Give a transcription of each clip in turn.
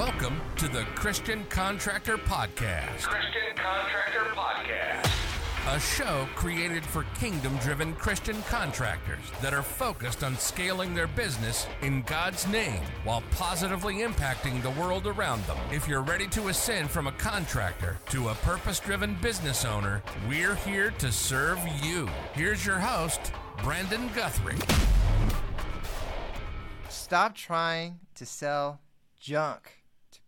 Welcome to the Christian Contractor Podcast. Christian Contractor Podcast. A show created for kingdom driven Christian contractors that are focused on scaling their business in God's name while positively impacting the world around them. If you're ready to ascend from a contractor to a purpose driven business owner, we're here to serve you. Here's your host, Brandon Guthrie. Stop trying to sell junk to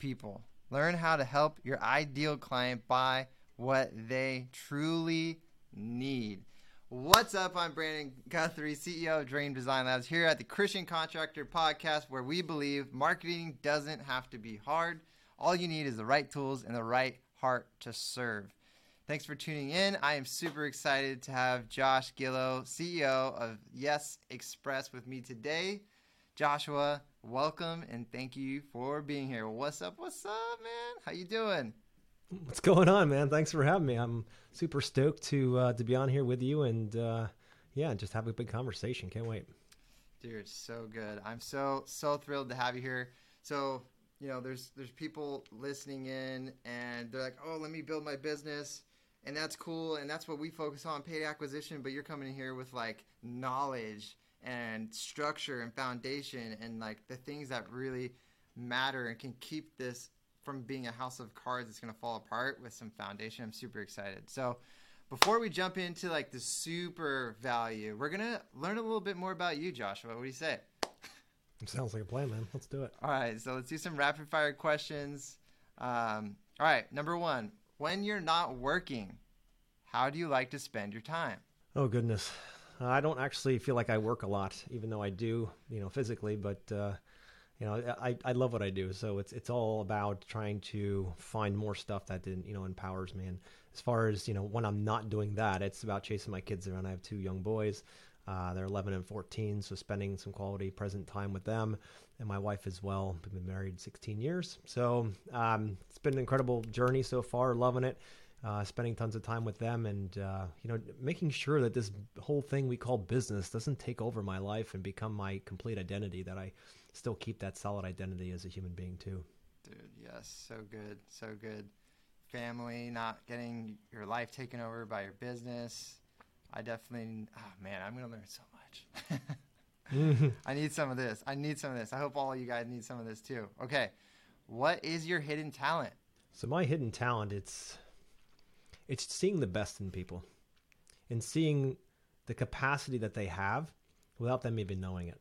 people. Learn how to help your ideal client buy what they truly need. What's up? I'm Brandon Guthrie, CEO of Dream Design Labs, here at the Christian Contractor Podcast, where we believe marketing doesn't have to be hard. All you need is the right tools and the right heart to serve. Thanks for tuning in. I am super excited to have Josh Gillow, CEO of Yes Express, with me today. Joshua, welcome and thank you for being here. What's up? What's up, man? How you doing? What's going on, man? Thanks for having me. I'm super stoked to uh, to be on here with you and uh, yeah, just have a big conversation. Can't wait. Dude, so good. I'm so so thrilled to have you here. So, you know, there's there's people listening in and they're like, "Oh, let me build my business." And that's cool and that's what we focus on, paid acquisition, but you're coming in here with like knowledge and structure and foundation and like the things that really matter and can keep this from being a house of cards that's going to fall apart with some foundation. I'm super excited. So, before we jump into like the super value, we're going to learn a little bit more about you, Joshua. What do you say? Sounds like a plan, man. Let's do it. All right, so let's do some rapid fire questions. Um, all right, number one, when you're not working, how do you like to spend your time? Oh goodness, I don't actually feel like I work a lot, even though I do, you know, physically. But uh, you know, I, I love what I do, so it's it's all about trying to find more stuff that you know empowers me. And as far as you know, when I'm not doing that, it's about chasing my kids around. I have two young boys. Uh, they're 11 and 14, so spending some quality present time with them, and my wife as well. We've been married 16 years, so um, it's been an incredible journey so far. Loving it uh, spending tons of time with them and uh, you know making sure that this whole thing we call business doesn't take over my life and become my complete identity that i still keep that solid identity as a human being too. Dude yes. So good. So good. Family not getting your life taken over by your business. I definitely oh man i'm gonna learn so much. I need some of this. I need some of this. I hope all you guys need some of this too. Okay. What is your hidden talent? So my hidden talent it's it's seeing the best in people and seeing the capacity that they have without them even knowing it.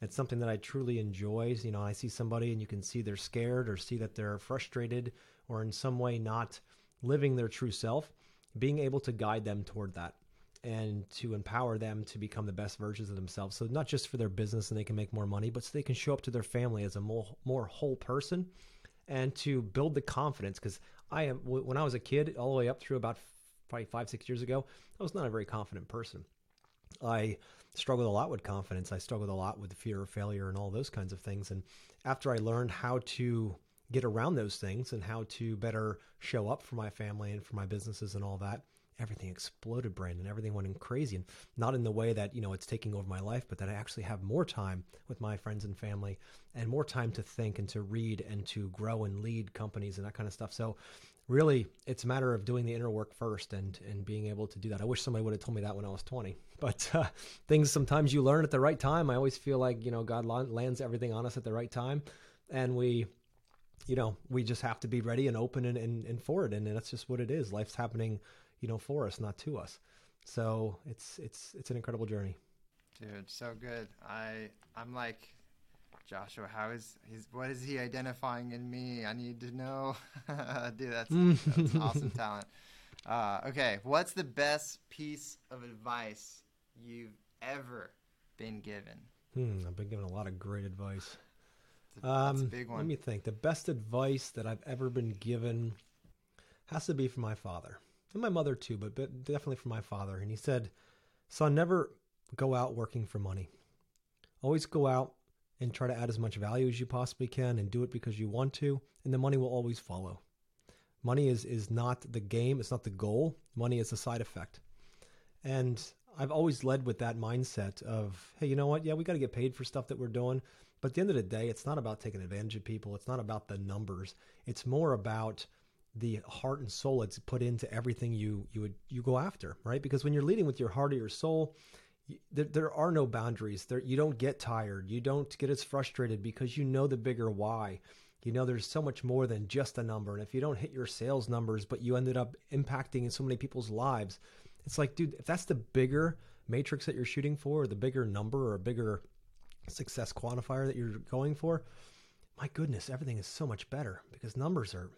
It's something that I truly enjoy. You know, I see somebody and you can see they're scared or see that they're frustrated or in some way not living their true self, being able to guide them toward that and to empower them to become the best versions of themselves. So not just for their business and they can make more money, but so they can show up to their family as a more, more whole person and to build the confidence because I am when I was a kid, all the way up through about probably five six years ago, I was not a very confident person. I struggled a lot with confidence. I struggled a lot with the fear of failure and all those kinds of things. And after I learned how to get around those things and how to better show up for my family and for my businesses and all that, everything exploded, Brandon. Everything went crazy, and not in the way that you know it's taking over my life, but that I actually have more time with my friends and family, and more time to think and to read and to grow and lead companies and that kind of stuff. So, really, it's a matter of doing the inner work first and and being able to do that. I wish somebody would have told me that when I was 20, but uh, things sometimes you learn at the right time. I always feel like you know God lands everything on us at the right time, and we you know, we just have to be ready and open and, and, and forward. And that's just what it is. Life's happening you know, for us, not to us. So it's it's it's an incredible journey. Dude, so good. I I'm like Joshua, how is he's what is he identifying in me? I need to know. Dude, that's, that's awesome talent. Uh, okay, what's the best piece of advice you've ever been given? Hmm, I've been given a lot of great advice. That's a, um, that's a big one. Let me think. The best advice that I've ever been given has to be from my father and my mother too, but, but definitely from my father. And he said, Son, never go out working for money. Always go out and try to add as much value as you possibly can and do it because you want to, and the money will always follow. Money is, is not the game, it's not the goal. Money is a side effect. And I've always led with that mindset of, hey, you know what? Yeah, we got to get paid for stuff that we're doing, But at the end of the day, it's not about taking advantage of people. It's not about the numbers. It's more about the heart and soul it's put into everything you you would you go after, right? Because when you're leading with your heart or your soul, there, there are no boundaries. There you don't get tired. You don't get as frustrated because you know the bigger why. You know there's so much more than just a number. And if you don't hit your sales numbers, but you ended up impacting in so many people's lives, it's like, dude, if that's the bigger matrix that you're shooting for, or the bigger number or a bigger success quantifier that you're going for, my goodness, everything is so much better because numbers are,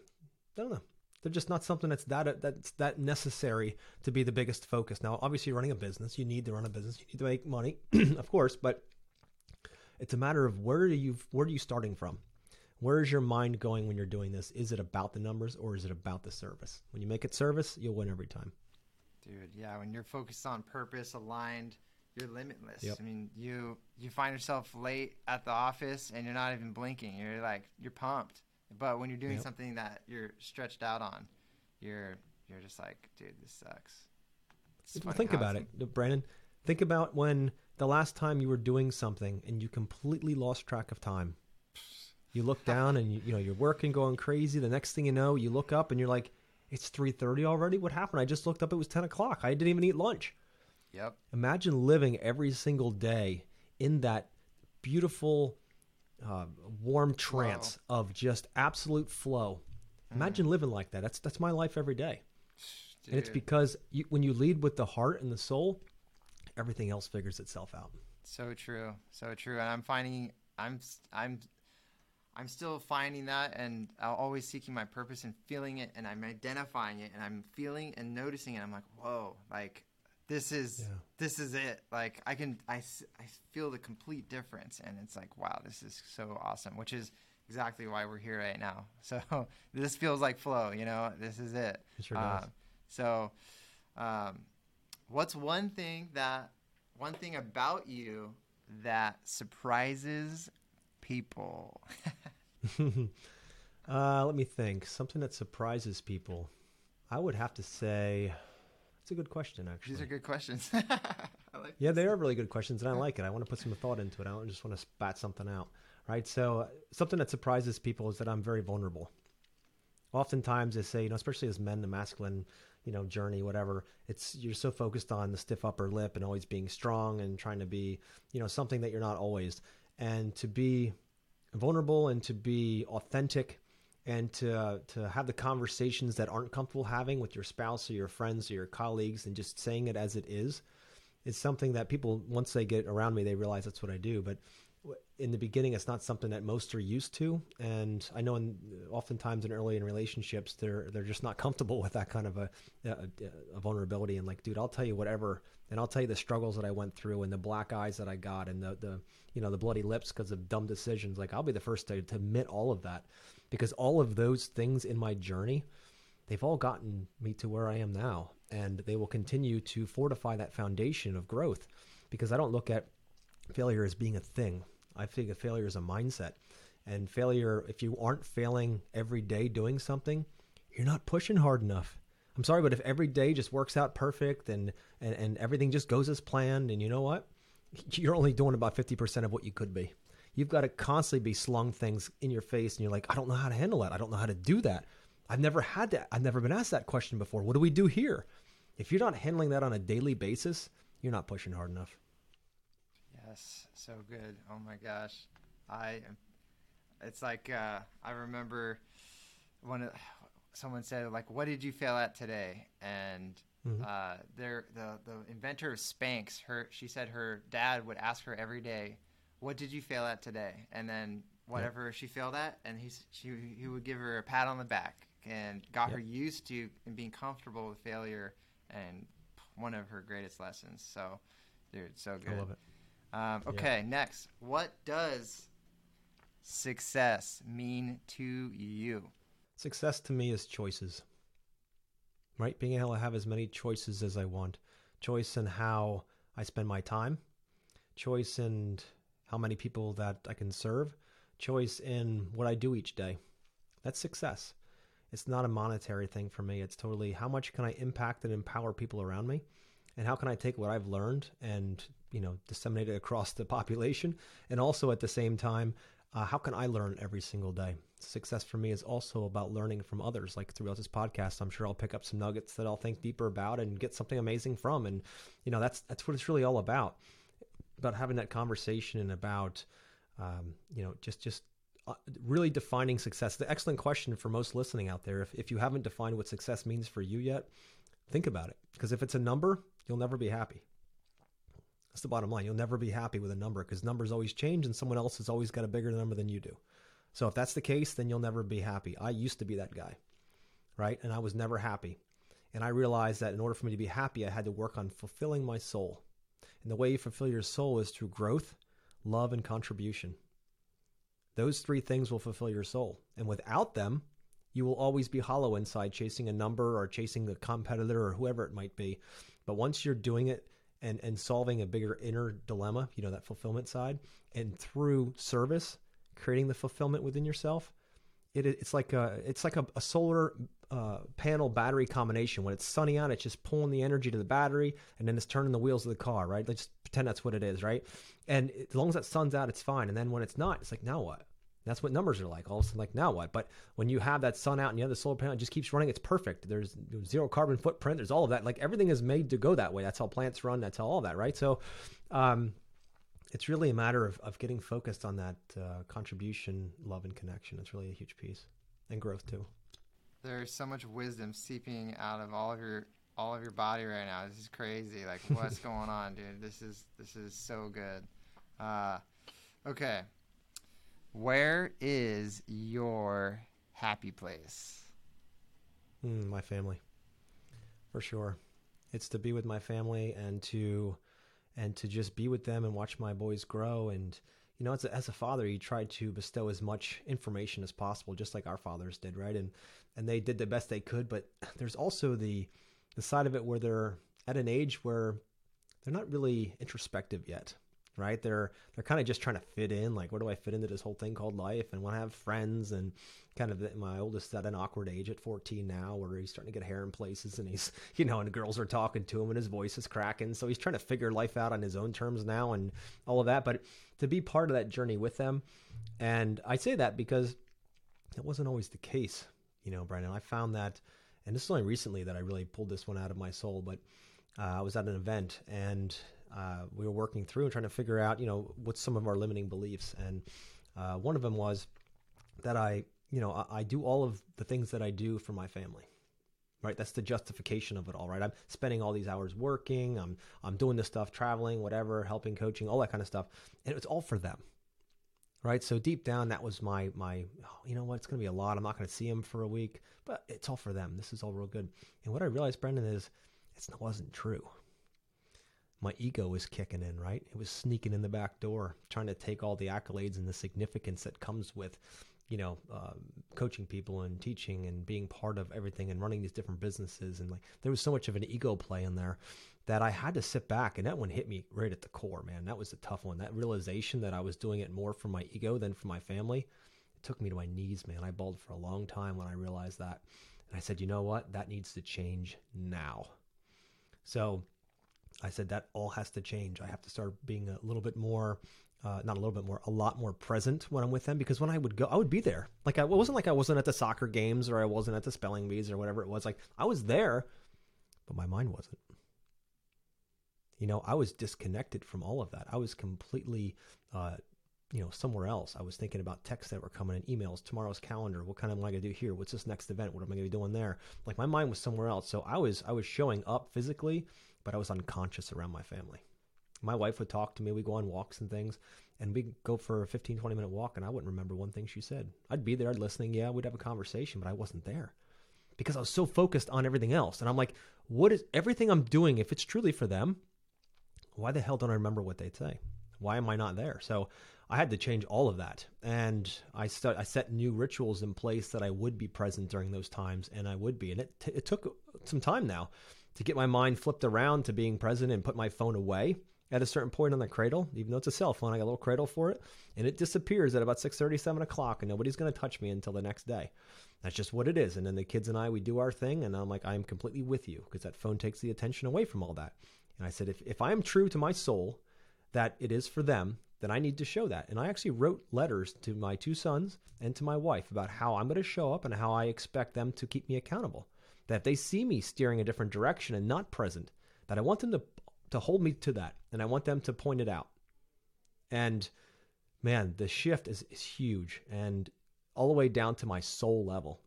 I don't know, they're just not something that's that that's that necessary to be the biggest focus. Now, obviously, you're running a business. You need to run a business. You need to make money, of course, but it's a matter of where are you where are you starting from? Where is your mind going when you're doing this? Is it about the numbers or is it about the service? When you make it service, you'll win every time. Dude, yeah, when you're focused on purpose, aligned, you're limitless. Yep. I mean, you you find yourself late at the office and you're not even blinking. You're like you're pumped. But when you're doing Yep. something that you're stretched out on, you're you're just like, dude, this sucks. Well, think about it, Brandon. Think about when the last time you were doing something and you completely lost track of time. You look down and you, you know you're working, going crazy. The next thing you know, you look up and you're like, "It's 3:30 already. What happened? I just looked up. It was 10 o'clock. I didn't even eat lunch." Yep. Imagine living every single day in that beautiful, uh, warm trance of just absolute flow. Imagine living like that. That's that's my life every day. And it's because you, when you lead with the heart and the soul, everything else figures itself out. So true, so true. And I'm finding I'm I'm I'm still finding that, and I'm always seeking my purpose and feeling it, and I'm identifying it, and I'm feeling and noticing it. I'm like, whoa, like this is Yeah. this is it. Like I can I, I feel the complete difference, and it's like, wow, this is so awesome. Which is exactly why we're here right now. So this feels like flow. You know, this is it. It sure does. Uh, so, um, what's one thing that one thing about you that surprises people? Uh, let me think. Something that surprises people. I would have to say, a good question, actually. These are good questions. Like Yeah, they are really good questions, and I like it. I want to put some thought into it. I don't just want to spat something out, right? So, uh, something that surprises people is that I'm very vulnerable. Oftentimes, they say, you know, especially as men, the masculine, you know, journey, whatever. It's you're so focused on the stiff upper lip and always being strong and trying to be, you know, something that you're not always. And to be vulnerable and to be authentic and to to have the conversations that aren't comfortable having with your spouse or your friends or your colleagues and just saying it as it is is something that people once they get around me they realize that's what I do. But in the beginning it's not something that most are used to. And I know in oftentimes in early in relationships they're they're just not comfortable with that kind of a, a, a vulnerability and like dude I'll tell you whatever and I'll tell you the struggles that I went through and the black eyes that I got and the the you know the bloody lips because of dumb decisions. Like I'll be the first to, to admit all of that because all of those things in my journey they've all gotten me to where I am now. And they will continue to fortify that foundation of growth because I don't look at failure as being a thing. I think of failure as a mindset. And failure, if you aren't failing every day doing something, you're not pushing hard enough. I'm sorry, but if every day just works out perfect and, and, and everything just goes as planned, and you know what? You're only doing about 50% of what you could be. You've got to constantly be slung things in your face, and you're like, I don't know how to handle that. I don't know how to do that. I've never had that. I've never been asked that question before. What do we do here? If you're not handling that on a daily basis, you're not pushing hard enough. Yes, so good. Oh my gosh, I am. It's like uh, I remember when someone said like, "What did you fail at today?" And Mhm. uh, there, the the inventor of Spanx, her she said her dad would ask her every day, "What did you fail at today?" And then whatever she failed at, and he's she he would give her a pat on the back and got Yep. her used to and being comfortable with failure and one of her greatest lessons. So, dude, so good. I love it. Um, okay, next. What does success mean to you? Success to me is choices. Right? Being able to have as many choices as I want. Choice in how I spend my time, choice in how many people that I can serve, choice in what I do each day. That's success. It's not a monetary thing for me. It's totally how much can I impact and empower people around me? And how can I take what I've learned and you know disseminated across the population, and also at the same time, uh, how can I learn every single day? Success for me is also about learning from others. Like throughout this podcast, I'm sure I'll pick up some nuggets that I'll think deeper about and get something amazing from. And you know, that's that's what it's really all about. About having that conversation and about um, you know just just uh, really defining success. The excellent question for most listening out there. If if you haven't defined what success means for you yet, think about it. Because if it's a number, you'll never be happy. That's the bottom line. You'll never be happy with a number because numbers always change and someone else has always got a bigger number than you do. So if that's the case, then you'll never be happy. I used to be that guy, right? And I was never happy. And I realized that in order for me to be happy, I had to work on fulfilling my soul. And the way you fulfill your soul is through growth, love, and contribution. Those three things will fulfill your soul. And without them, you will always be hollow inside chasing a number or chasing a competitor or whoever it might be. But once you're doing it and and solving a bigger inner dilemma, you know, that fulfillment side, and through service, creating the fulfillment within yourself, it it's like a it's like a, a solar uh, panel battery combination. When it's sunny out, it's just pulling the energy to the battery, and then it's turning the wheels of the car. Right? Let's just pretend that's what it is. Right? And as long as that sun's out, it's fine. And then when it's not, it's like now what? That's what numbers are like. All of a sudden, like now what? But when you have that sun out and you have the solar panel, it just keeps running. It's perfect. There's zero carbon footprint. There's all of that. Like everything is made to go that way. That's how plants run. That's how all that, right? So, um, it's really a matter of, of getting focused on that uh, contribution, love, and connection. It's really a huge piece, and growth too. There's so much wisdom seeping out of all of your all of your body right now. This is crazy. Like what's going on, dude? This is this is so good. Uh, okay, where is your happy place? Mm, my family, for sure. It's to be with my family and to and to just be with them and watch my boys grow. And you know, as a, as a father, you try to bestow as much information as possible, just like our fathers did, right? And and they did the best they could. But there's also the the side of it where they're at an age where they're not really introspective yet right? They're they're kind of just trying to fit in. Like, where do I fit into this whole thing called life? And want to have friends. And kind of my oldest at an awkward age at 14 now, where he's starting to get hair in places, and he's you know, and the girls are talking to him, and his voice is cracking. So he's trying to figure life out on his own terms now, and all of that. But to be part of that journey with them, and I say that because it wasn't always the case, you know, Brandon. I found that, and this is only recently that I really pulled this one out of my soul, but. Uh, I was at an event and uh, we were working through and trying to figure out, you know, what's some of our limiting beliefs. And uh, one of them was that I, you know, I, I, do all of the things that I do for my family. Right, that's the justification of it all. Right, I'm spending all these hours working. I'm I'm doing this stuff, traveling, whatever, helping, coaching, all that kind of stuff, and it's all for them. Right, so deep down, that was my my. Oh, you know what? It's going to be a lot. I'm not going to see them for a week, but it's all for them. This is all real good. And what I realized, Brendan, is it wasn't true my ego was kicking in, right? It was sneaking in the back door, trying to take all the accolades and the significance that comes with, you know, uh, coaching people and teaching and being part of everything and running these different businesses. And like, there was so much of an ego play in there that I had to sit back. And that one hit me right at the core, man. That was a tough one. That realization that I was doing it more for my ego than for my family. It took me to my knees, man. I bawled for a long time when I realized that. And I said, you know what? That needs to change now. So, I said that all has to change. I have to start being a little bit more, uh, not a little bit more, a lot more present when I'm with them because when I would go, I would be there. Like I it wasn't like I wasn't at the soccer games or I wasn't at the spelling bees or whatever it was. Like I was there, but my mind wasn't. You know, I was disconnected from all of that. I was completely, uh, you know, somewhere else. I was thinking about texts that were coming in, emails, tomorrow's calendar. What kind of am I going to do here? What's this next event? What am I going to be doing there? Like my mind was somewhere else. So I was, I was showing up physically, but I was unconscious around my family. My wife would talk to me. We'd go on walks and things, and we'd go for a 15, 20 minute walk, and I wouldn't remember one thing she said. I'd be there, I'd listening. Yeah, we'd have a conversation, but I wasn't there because I was so focused on everything else. And I'm like, what is everything I'm doing? If it's truly for them, why the hell don't I remember what they'd say? Why am I not there? So I had to change all of that, and I st- I set new rituals in place that I would be present during those times, and I would be. And it t- it took some time now to get my mind flipped around to being present and put my phone away at a certain point on the cradle, even though it's a cell phone, I got a little cradle for it, and it disappears at about 6:30, 7 o'clock, and nobody's going to touch me until the next day. That's just what it is. And then the kids and I, we do our thing, and I'm like, I am completely with you because that phone takes the attention away from all that. And I said, if if I am true to my soul, that it is for them, then I need to show that. And I actually wrote letters to my two sons and to my wife about how I'm going to show up and how I expect them to keep me accountable. That if they see me steering a different direction and not present, that I want them to to hold me to that and I want them to point it out. And man, the shift is, is huge and all the way down to my soul level.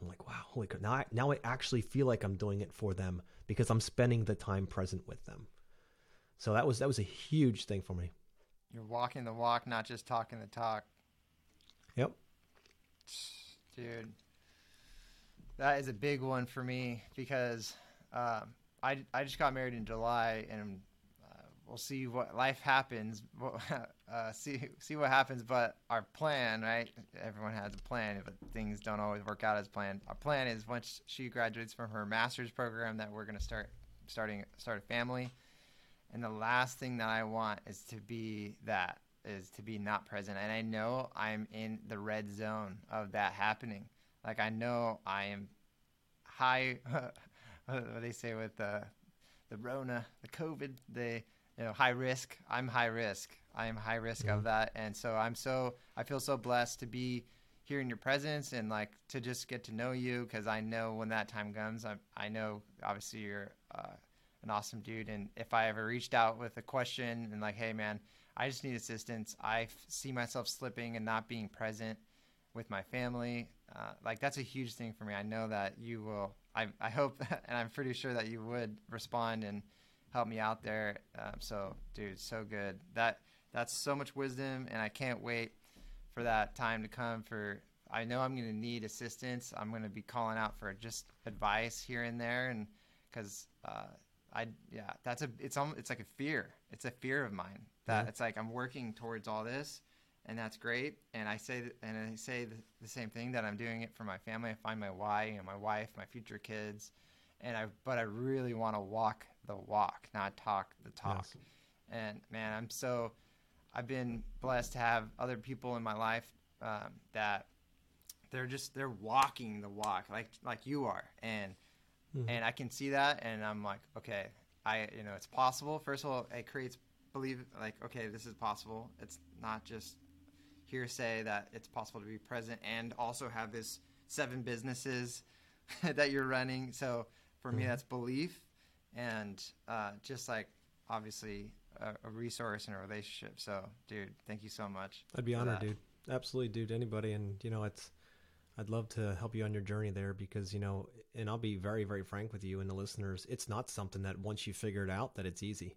I'm like, wow, holy crap. Now I, now I actually feel like I'm doing it for them because I'm spending the time present with them. So that was that was a huge thing for me. You're walking the walk, not just talking the talk. Yep. Dude, that is a big one for me because um, I, I just got married in July and uh, we'll see what life happens. Uh, see see what happens. But our plan, right? Everyone has a plan, but things don't always work out as planned. Our plan is once she graduates from her master's program that we're gonna start starting start a family. And the last thing that I want is to be that is to be not present. And I know I'm in the red zone of that happening. Like I know I am high what they say with the the Rona, the COVID, the you know high risk. I'm high risk. I am high risk of that, and so I'm so I feel so blessed to be here in your presence and like to just get to know you because I know when that time comes, I I know obviously you're uh, an awesome dude, and if I ever reached out with a question and like, hey man, I just need assistance. I f- see myself slipping and not being present with my family. Uh, like that's a huge thing for me. I know that you will. I I hope, and I'm pretty sure that you would respond and help me out there. Um, so, dude, so good. That that's so much wisdom, and I can't wait for that time to come. For I know I'm going to need assistance. I'm going to be calling out for just advice here and there, and because uh, I yeah, that's a it's almost, it's like a fear. It's a fear of mine that Yeah. it's like I'm working towards all this, and that's great. And I say th- and I say the, the same thing that I'm doing it for my family. I find my why and my wife, my future kids, and I but I really want to walk the walk, not talk the talk. Yes. And man, I'm so I've been blessed to have other people in my life um, that they're just they're walking the walk like like you are and and I can see that and I'm like okay I you know it's possible first of all it creates believe like okay this is possible it's not just hearsay that it's possible to be present and also have this seven businesses that you're running so for me that's belief and uh, just like obviously a, a resource and a relationship so dude thank you so much I'd be honored, that. dude. Absolutely, dude. Anybody, and you know, it's. I'd love to help you on your journey there because you know, and I'll be very, very frank with you and the listeners. It's not something that once you figure it out that it's easy.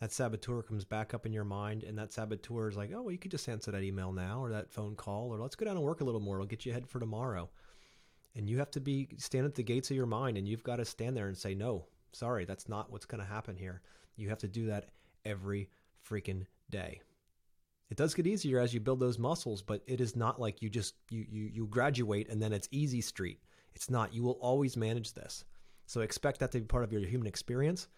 That saboteur comes back up in your mind, and that saboteur is like, "Oh, well, you could just answer that email now, or that phone call, or let's go down and work a little more. It'll get you ahead for tomorrow." And you have to be stand at the gates of your mind, and you've got to stand there and say, "No, sorry, that's not what's going to happen here." You have to do that every freaking day. It does get easier as you build those muscles, but it is not like you just you you you graduate and then it's easy street. It's not. You will always manage this. So expect that to be part of your human experience,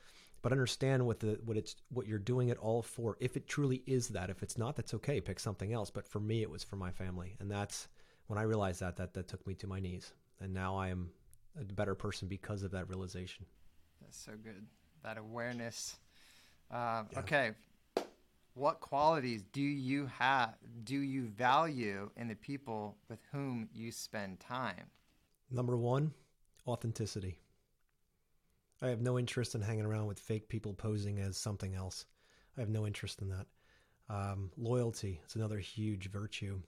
but understand what the what it's what you're doing it all for. If it truly is that, if it's not, that's okay. Pick something else. But for me, it was for my family, and that's when I realized that that that took me to my knees, and now I am a better person because of that realization. That's so good. That awareness. Um, Okay. What qualities do you have? Do you value in the people with whom you spend time? Number one, authenticity. I have no interest in hanging around with fake people posing as something else. I have no interest in that. Um, loyalty is another huge virtue.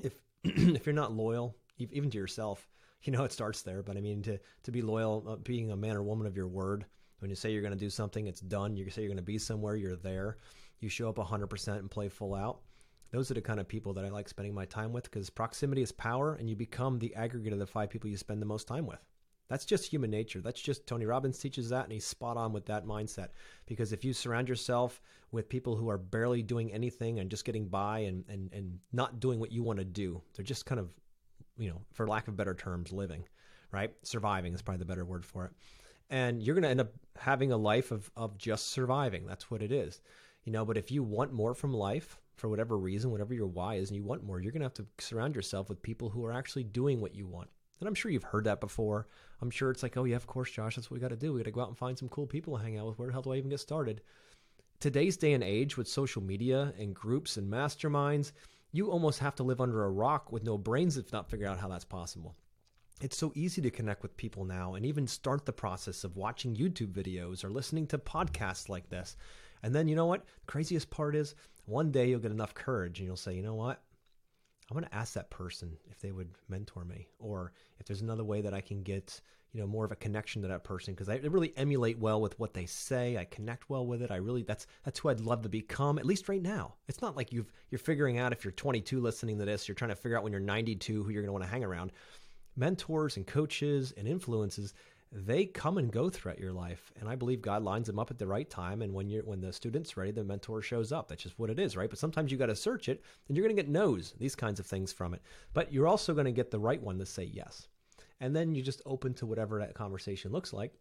If if you're not loyal, even to yourself, you know it starts there. But I mean, to to be loyal, uh, being a man or woman of your word. When you say you're going to do something, it's done. You say you're going to be somewhere, you're there. You show up 100% and play full out. Those are the kind of people that I like spending my time with because proximity is power, and you become the aggregate of the five people you spend the most time with. That's just human nature. That's just Tony Robbins teaches that, and he's spot on with that mindset. Because if you surround yourself with people who are barely doing anything and just getting by and, and, and not doing what you want to do, they're just kind of, you know, for lack of better terms, living, right? Surviving is probably the better word for it. And you're going to end up having a life of, of just surviving. That's what it is. You know, but if you want more from life, for whatever reason, whatever your why is, and you want more, you're going to have to surround yourself with people who are actually doing what you want. And I'm sure you've heard that before. I'm sure it's like, oh, yeah, of course, Josh, that's what we got to do. We got to go out and find some cool people to hang out with. Where the hell do I even get started? today's day and age with social media and groups and masterminds, you almost have to live under a rock with no brains if not figure out how that's possible. It's so easy to connect with people now and even start the process of watching YouTube videos or listening to podcasts like this. And then you know what? craziest part is one day you'll get enough courage and you'll say, you know what? I'm going to ask that person if they would mentor me or if there's another way that I can get, you know, more of a connection to that person because I really emulate well with what they say. I connect well with it. I really that's that's who I'd love to become at least right now. It's not like you've you're figuring out if you're 22 listening to this, you're trying to figure out when you're 92 who you're going to want to hang around. Mentors and coaches and influences they come and go throughout your life and i believe god lines them up at the right time and when you're when the student's ready the mentor shows up that's just what it is right but sometimes you got to search it and you're going to get no's these kinds of things from it but you're also going to get the right one to say yes and then you just open to whatever that conversation looks like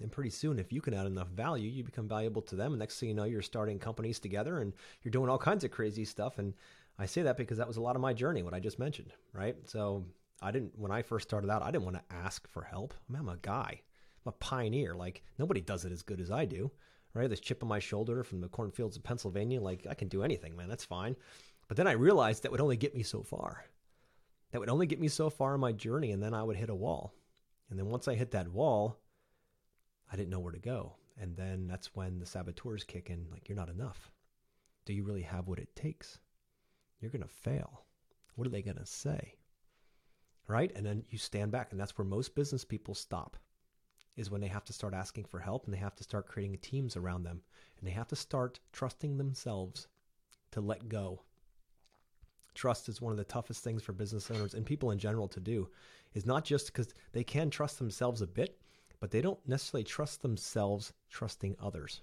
and pretty soon, if you can add enough value, you become valuable to them. And next thing you know, you're starting companies together and you're doing all kinds of crazy stuff. And I say that because that was a lot of my journey, what I just mentioned, right? So I didn't when I first started out, I didn't want to ask for help. I mean, I'm a guy. I'm a pioneer. Like nobody does it as good as I do. Right? This chip on my shoulder from the cornfields of Pennsylvania, like I can do anything, man. That's fine. But then I realized that would only get me so far. That would only get me so far in my journey, and then I would hit a wall. And then once I hit that wall, I didn't know where to go. And then that's when the saboteurs kick in like, you're not enough. Do you really have what it takes? You're to fail. What are they to say? Right? And then you stand back, and that's where most business people stop. Is when they have to start asking for help and they have to start creating teams around them and they have to start trusting themselves to let go. Trust is one of the toughest things for business owners and people in general to do. Is not just because they can trust themselves a bit, but they don't necessarily trust themselves trusting others.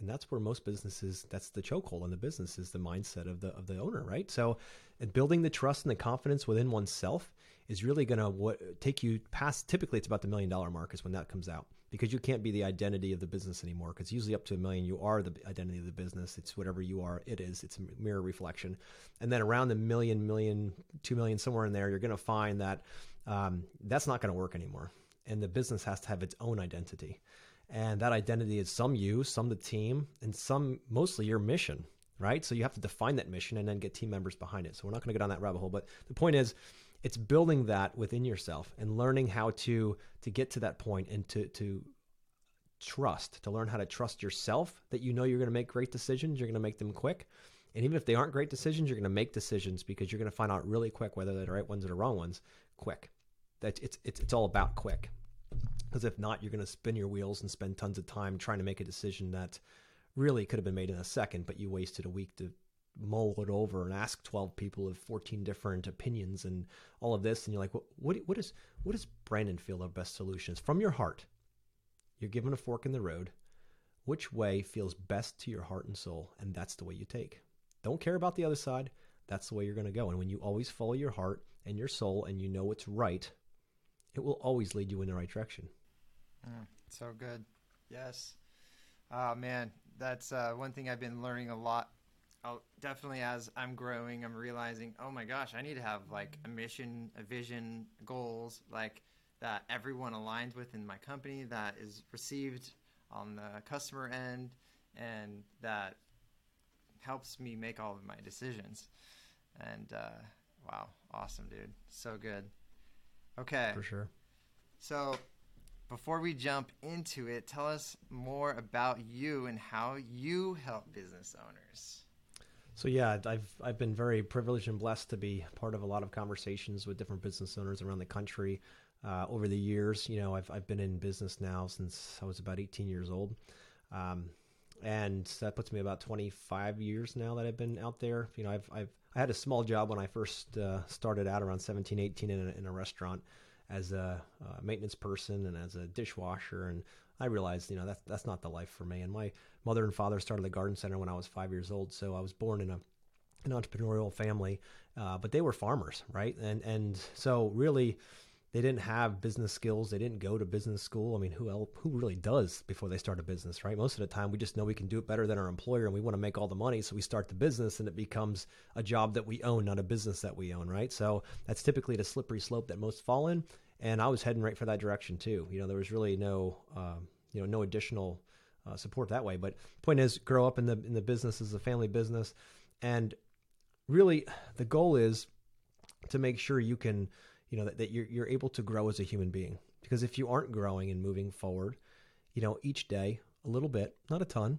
And that's where most businesses, that's the chokehold in the business is the mindset of the of the owner, right? So and building the trust and the confidence within oneself is really going to take you past typically it's about the million dollar mark is when that comes out because you can't be the identity of the business anymore because usually up to a million you are the identity of the business. It's whatever you are it is. It's a mirror reflection. And then around the million million two million somewhere in there you're going to find that um, that's not going to work anymore. And the business has to have its own identity and that identity is some you, some the team, and some mostly your mission, right? So you have to define that mission and then get team members behind it. So we're not going to go down that rabbit hole, but the point is, it's building that within yourself and learning how to to get to that point and to to trust, to learn how to trust yourself that you know you're going to make great decisions, you're going to make them quick. And even if they aren't great decisions, you're going to make decisions because you're going to find out really quick whether they're the right ones or the wrong ones. Quick. That it's it's it's all about quick. Because if not, you're going to spin your wheels and spend tons of time trying to make a decision that really could have been made in a second, but you wasted a week to mull it over and ask 12 people of 14 different opinions and all of this and you're like what what, what is what does brandon feel are best solutions from your heart you're given a fork in the road. Which way feels best to your heart and soul and that's the way you take. Don't care about the other side. That's the way you're going to go and when you always follow your heart and your soul and you know what's right it will always lead you in the right direction Mm, so good. Yes. Oh, man. That's uh, one thing I've been learning a lot. I'll, definitely as I'm growing, I'm realizing, oh my gosh, I need to have like a mission, a vision, goals, like that everyone aligns with in my company that is received on the customer end and that helps me make all of my decisions. And uh, wow, awesome, dude. So good. Okay. For sure. So before we jump into it, tell us more about you and how you help business owners. So yeah, I've I've been very privileged and blessed to be part of a lot of conversations with different business owners around the country uh, over the years. You know, I've I've been in business now since I was about 18 years old, um, and that puts me about 25 years now that I've been out there. You know, I've I've I had a small job when I first uh, started out around 17, 18 in a, in a restaurant as a, a maintenance person and as a dishwasher and I realized, you know, that's that's not the life for me. And my mother and father started the garden center when I was five years old, so I was born in a an entrepreneurial family, uh, but they were farmers, right? And and so really, they didn't have business skills. They didn't go to business school. I mean, who else, who really does before they start a business, right? Most of the time, we just know we can do it better than our employer, and we want to make all the money, so we start the business, and it becomes a job that we own, not a business that we own, right? So that's typically the slippery slope that most fall in and I was heading right for that direction too. You know, there was really no, um, you know, no additional uh, support that way. But point is, grow up in the in the business as a family business, and really the goal is to make sure you can, you know, that, that you're you're able to grow as a human being. Because if you aren't growing and moving forward, you know, each day a little bit, not a ton,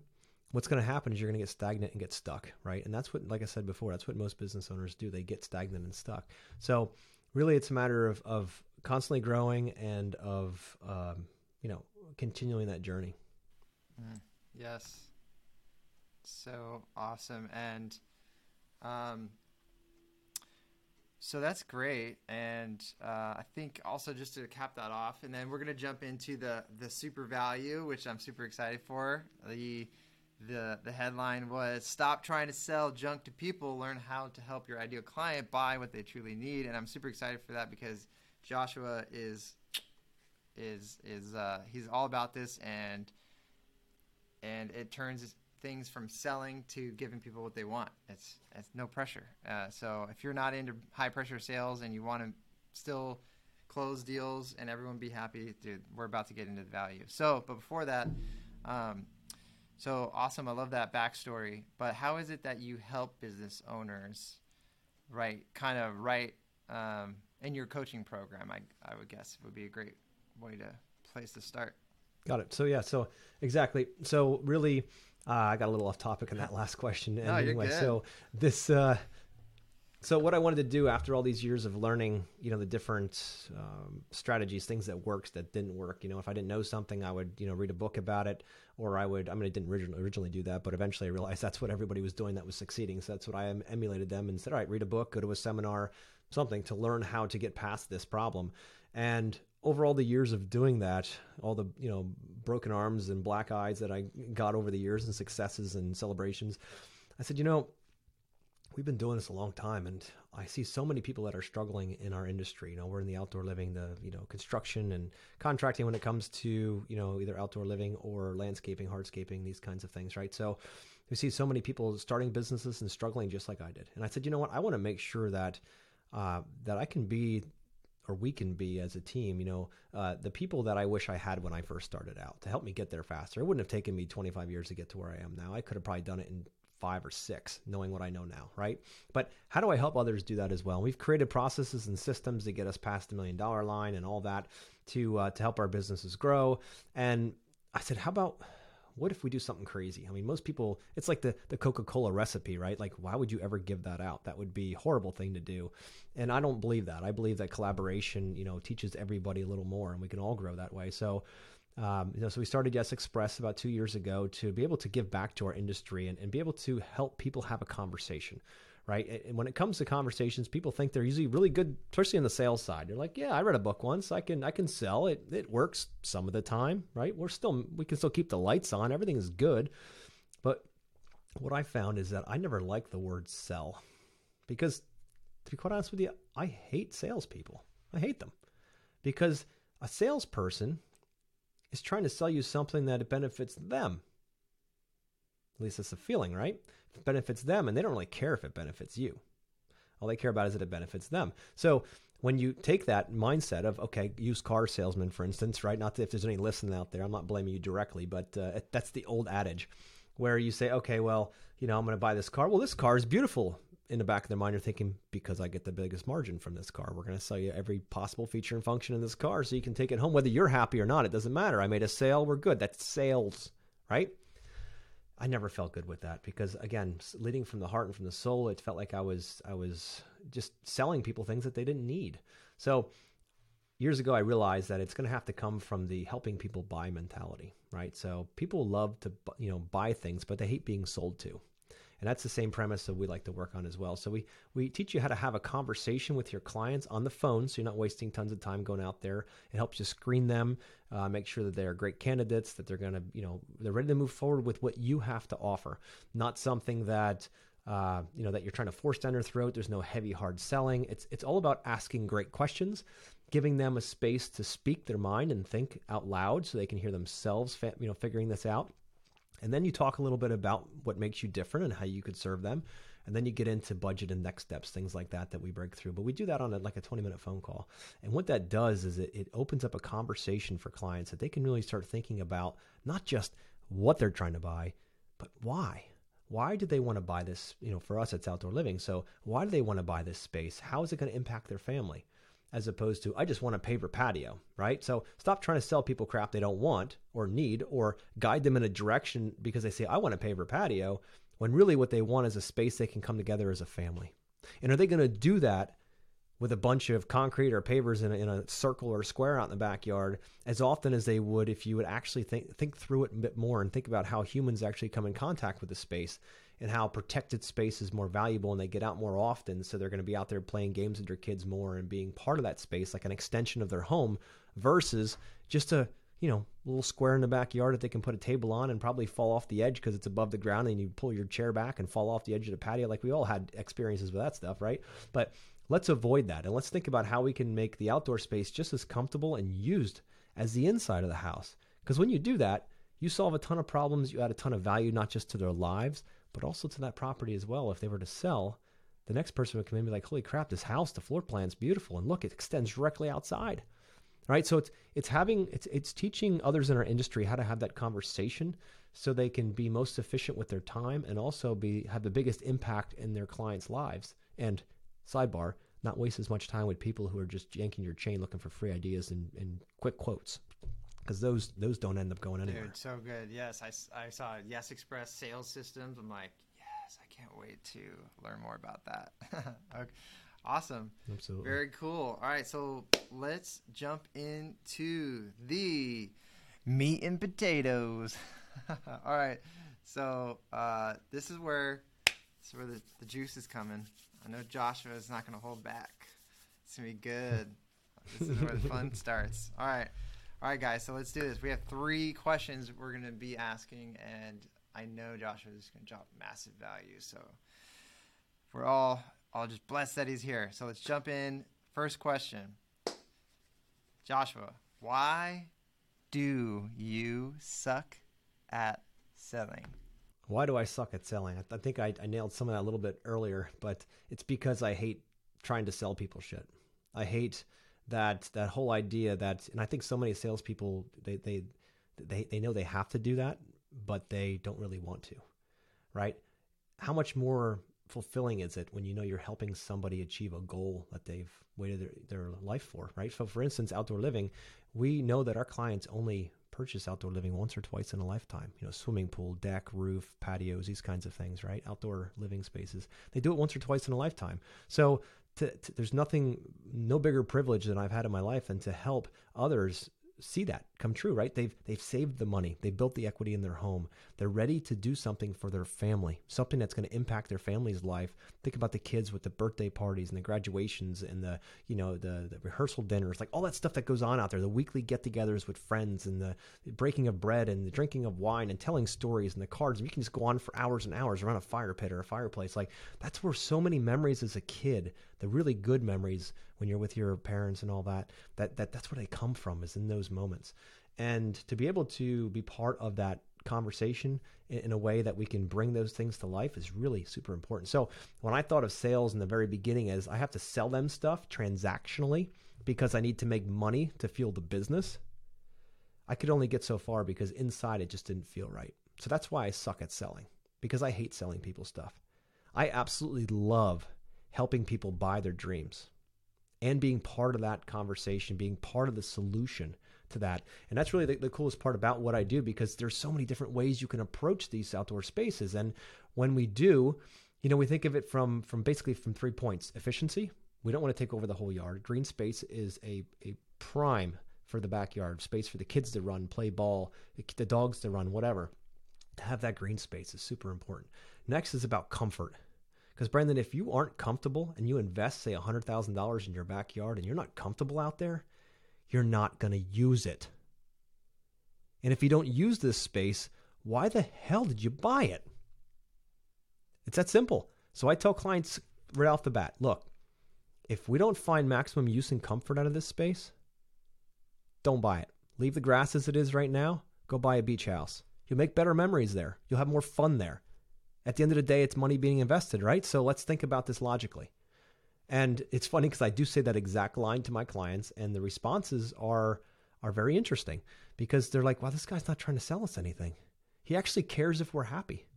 what's going to happen is you're going to get stagnant and get stuck, right? And that's what, like I said before, that's what most business owners do. They get stagnant and stuck. So really, it's a matter of of constantly growing and of um, you know continuing that journey. Mm, yes. So awesome. And um, so that's great. And uh, I think also just to cap that off, and then we're to jump into the, the super value, which I'm super excited for. The, the, the headline was Stop Trying to Sell Junk to People, Learn How to Help Your Ideal Client Buy What They Truly Need. And I'm super excited for that because Joshua is is is uh, he's all about this and and it turns things from selling to giving people what they want. It's it's no pressure. Uh, so if you're not into high pressure sales and you want to still close deals and everyone be happy, dude, we're about to get into the value. So, but before that, um, so awesome. I love that backstory. But how is it that you help business owners, right? Kind of right um, in your coaching program. I I would guess it would be a great way to place to start. Got it. So yeah, so exactly. So really, uh, I got a little off topic in that last question. No, you're anyway, good. so this, uh, so what I wanted to do after all these years of learning, you know, the different um, strategies, things that worked, that didn't work. You know, if I didn't know something, I would, you know, read a book about it, or I would. I mean, I didn't originally, originally do that, but eventually I realized that's what everybody was doing that was succeeding. So that's what I emulated them and said, all right, read a book, go to a seminar, something to learn how to get past this problem. And over all the years of doing that, all the you know broken arms and black eyes that I got over the years and successes and celebrations, I said, you know, we've been doing this a long time, and I see so many people that are struggling in our industry. You know, we're in the outdoor living, the you know construction and contracting when it comes to you know either outdoor living or landscaping, hardscaping, these kinds of things, right? So we see so many people starting businesses and struggling just like I did, and I said, you know what, I want to make sure that uh, that I can be or we can be as a team, you know, uh, the people that I wish I had when I first started out to help me get there faster. It wouldn't have taken me 25 years to get to where I am now. I could have probably done it in five or six, knowing what I know now, right? But how do I help others do that as well? we've created processes and systems to get us past the million dollar line and all that to uh, to help our businesses grow. And I said, how about what if we do something crazy? I mean, most people, it's like the, the Coca Cola recipe, right? Like, why would you ever give that out? That would be a horrible thing to do. And I don't believe that. I believe that collaboration, you know, teaches everybody a little more and we can all grow that way. So, um, you know, so we started Yes Express about two years ago to be able to give back to our industry and, and be able to help people have a conversation right? And when it comes to conversations, people think they're usually really good, especially on the sales side. They're like, "Yeah, I read a book once. I can I can sell it. It works some of the time, right? We're still we can still keep the lights on. Everything is good." But what I found is that I never liked the word sell because, to be quite honest with you, I hate salespeople. I hate them because a salesperson is trying to sell you something that benefits them. At least that's the feeling, right? It benefits them, and they don't really care if it benefits you. All they care about is that it benefits them. So when you take that mindset of okay, used car salesman, for instance, right? Not that if there's any listening out there, I'm not blaming you directly, but uh, that's the old adage where you say, okay, well, you know, I'm going to buy this car. Well, this car is beautiful. In the back of their mind, you're thinking, because I get the biggest margin from this car, we're going to sell you every possible feature and function in this car so you can take it home. Whether you're happy or not, it doesn't matter. I made a sale, we're good. That's sales, right? I never felt good with that because again, leading from the heart and from the soul, it felt like I was I was just selling people things that they didn't need. So years ago, I realized that it's going to have to come from the helping people buy mentality, right? So people love to you know buy things, but they hate being sold to. And that's the same premise that we like to work on as well. So we we teach you how to have a conversation with your clients on the phone, so you're not wasting tons of time going out there. It helps you screen them, uh, make sure that they're great candidates, that they're going to you know they're ready to move forward with what you have to offer, not something that. Uh, you know that you're trying to force down their throat. There's no heavy, hard selling. It's it's all about asking great questions, giving them a space to speak their mind and think out loud, so they can hear themselves, you know, figuring this out and then you talk a little bit about what makes you different and how you could serve them. And then you get into budget and next steps, things like that that we break through. But we do that on a, like a 20 minute phone call. And what that does is it, it opens up a conversation for clients that they can really start thinking about not just what they're trying to buy, but why? Why do they want to buy this? You know, for us, it's outdoor living. So why do they want to buy this space? How is it going to impact their family? As opposed to, I just want a paver patio, right? So stop trying to sell people crap they don't want or need or guide them in a direction because they say, I want a paver patio, when really what they want is a space they can come together as a family. And are they going to do that with a bunch of concrete or pavers in a, in a circle or a square out in the backyard as often as they would if you would actually think think through it a bit more and think about how humans actually come in contact with the space and how protected space is more valuable and they get out more often so they're going to be out there playing games with their kids more and being part of that space like an extension of their home versus just a you know little square in the backyard that they can put a table on and probably fall off the edge because it's above the ground and you pull your chair back and fall off the edge of the patio like we all had experiences with that stuff right but Let's avoid that and let's think about how we can make the outdoor space just as comfortable and used as the inside of the house. Because when you do that, you solve a ton of problems, you add a ton of value, not just to their lives, but also to that property as well. If they were to sell, the next person would come in and be like, holy crap, this house, the floor plan's beautiful. And look, it extends directly outside. Right. So it's it's having it's it's teaching others in our industry how to have that conversation so they can be most efficient with their time and also be have the biggest impact in their clients' lives. And sidebar, not waste as much time with people who are just yanking your chain looking for free ideas and, and quick quotes because those those don't end up going anywhere. Dude, so good. Yes, I, I saw Yes Express sales systems. I'm like, yes, I can't wait to learn more about that. okay. Awesome. Absolutely. Very cool. All right, so let's jump into the meat and potatoes. All right, so uh, this is where this is where the, the juice is coming. I know Joshua is not going to hold back. It's going to be good. this is where the fun starts. All right. All right, guys. So let's do this. We have three questions we're going to be asking, and I know Joshua is going to drop massive value. So we're all, all just blessed that he's here. So let's jump in. First question Joshua, why do you suck at selling? Why do I suck at selling? I, I think I, I nailed some of that a little bit earlier, but it's because I hate trying to sell people shit. I hate that that whole idea that, and I think so many salespeople they they they they know they have to do that, but they don't really want to, right? How much more fulfilling is it when you know you're helping somebody achieve a goal that they've waited their, their life for, right? So, for instance, outdoor living, we know that our clients only purchase outdoor living once or twice in a lifetime. You know, swimming pool, deck, roof, patios, these kinds of things, right? Outdoor living spaces. They do it once or twice in a lifetime. So to, to, there's nothing, no bigger privilege than I've had in my life than to help others see that come true, right? They've they've saved the money, they built the equity in their home. They're ready to do something for their family, something that's going to impact their family's life. Think about the kids with the birthday parties and the graduations and the you know the, the rehearsal dinners, like all that stuff that goes on out there. The weekly get-togethers with friends and the breaking of bread and the drinking of wine and telling stories and the cards. You can just go on for hours and hours around a fire pit or a fireplace. Like that's where so many memories as a kid, the really good memories when you're with your parents and all that, that, that that's where they come from is in those moments. And to be able to be part of that conversation in, a way that we can bring those things to life is really super important. So when I thought of sales in the very beginning as I have to sell them stuff transactionally because I need to make money to fuel the business, I could only get so far because inside it just didn't feel right. So that's why I suck at selling because I hate selling people stuff. I absolutely love helping people buy their dreams and being part of that conversation, being part of the solution to that. And that's really the, the, coolest part about what I do because there's so many different ways you can approach these outdoor spaces. And when we do, you know, we think of it from from basically from three points: efficiency. We don't want to take over the whole yard. Green space is a a prime for the backyard space for the kids to run, play ball, the dogs to run, whatever. To have that green space is super important. Next is about comfort. Because, Brandon, if you aren't comfortable and you invest, say, $100,000 in your backyard and you're not comfortable out there, you're not going to use it. And if you don't use this space, why the hell did you buy it? It's that simple. So I tell clients right off the bat look, if we don't find maximum use and comfort out of this space, don't buy it. Leave the grass as it is right now. Go buy a beach house. You'll make better memories there. You'll have more fun there. At the end of the day, it's money being invested, right? So let's think about this logically. And it's funny because I do say that exact line to my clients, and the responses are are very interesting because they're like, "Well, this guy's not trying to sell us anything. He actually cares if we're happy.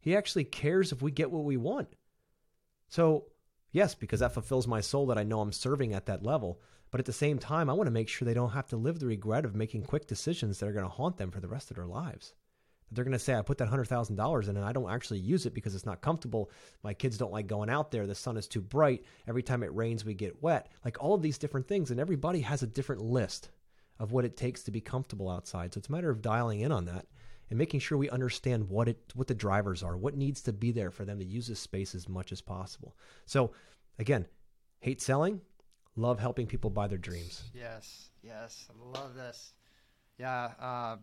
He actually cares if we get what we want. So, yes, because that fulfills my soul that I know I'm serving at that level. But at the same time, I want to make sure they don't have to live the regret of making quick decisions that are going to haunt them for the rest of their lives. They're going to say, I put that $100,000 in and I don't actually use it because it's not comfortable. My kids don't like going out there. The sun is too bright. Every time it rains, we get wet. Like all of these different things. And everybody has a different list of what it takes to be comfortable outside. So it's a matter of dialing in on that and making sure we understand what it what the drivers are, what needs to be there for them to use this space as much as possible. So again, hate selling, love helping people buy their dreams. Yes, yes, I love this. Yeah, uh,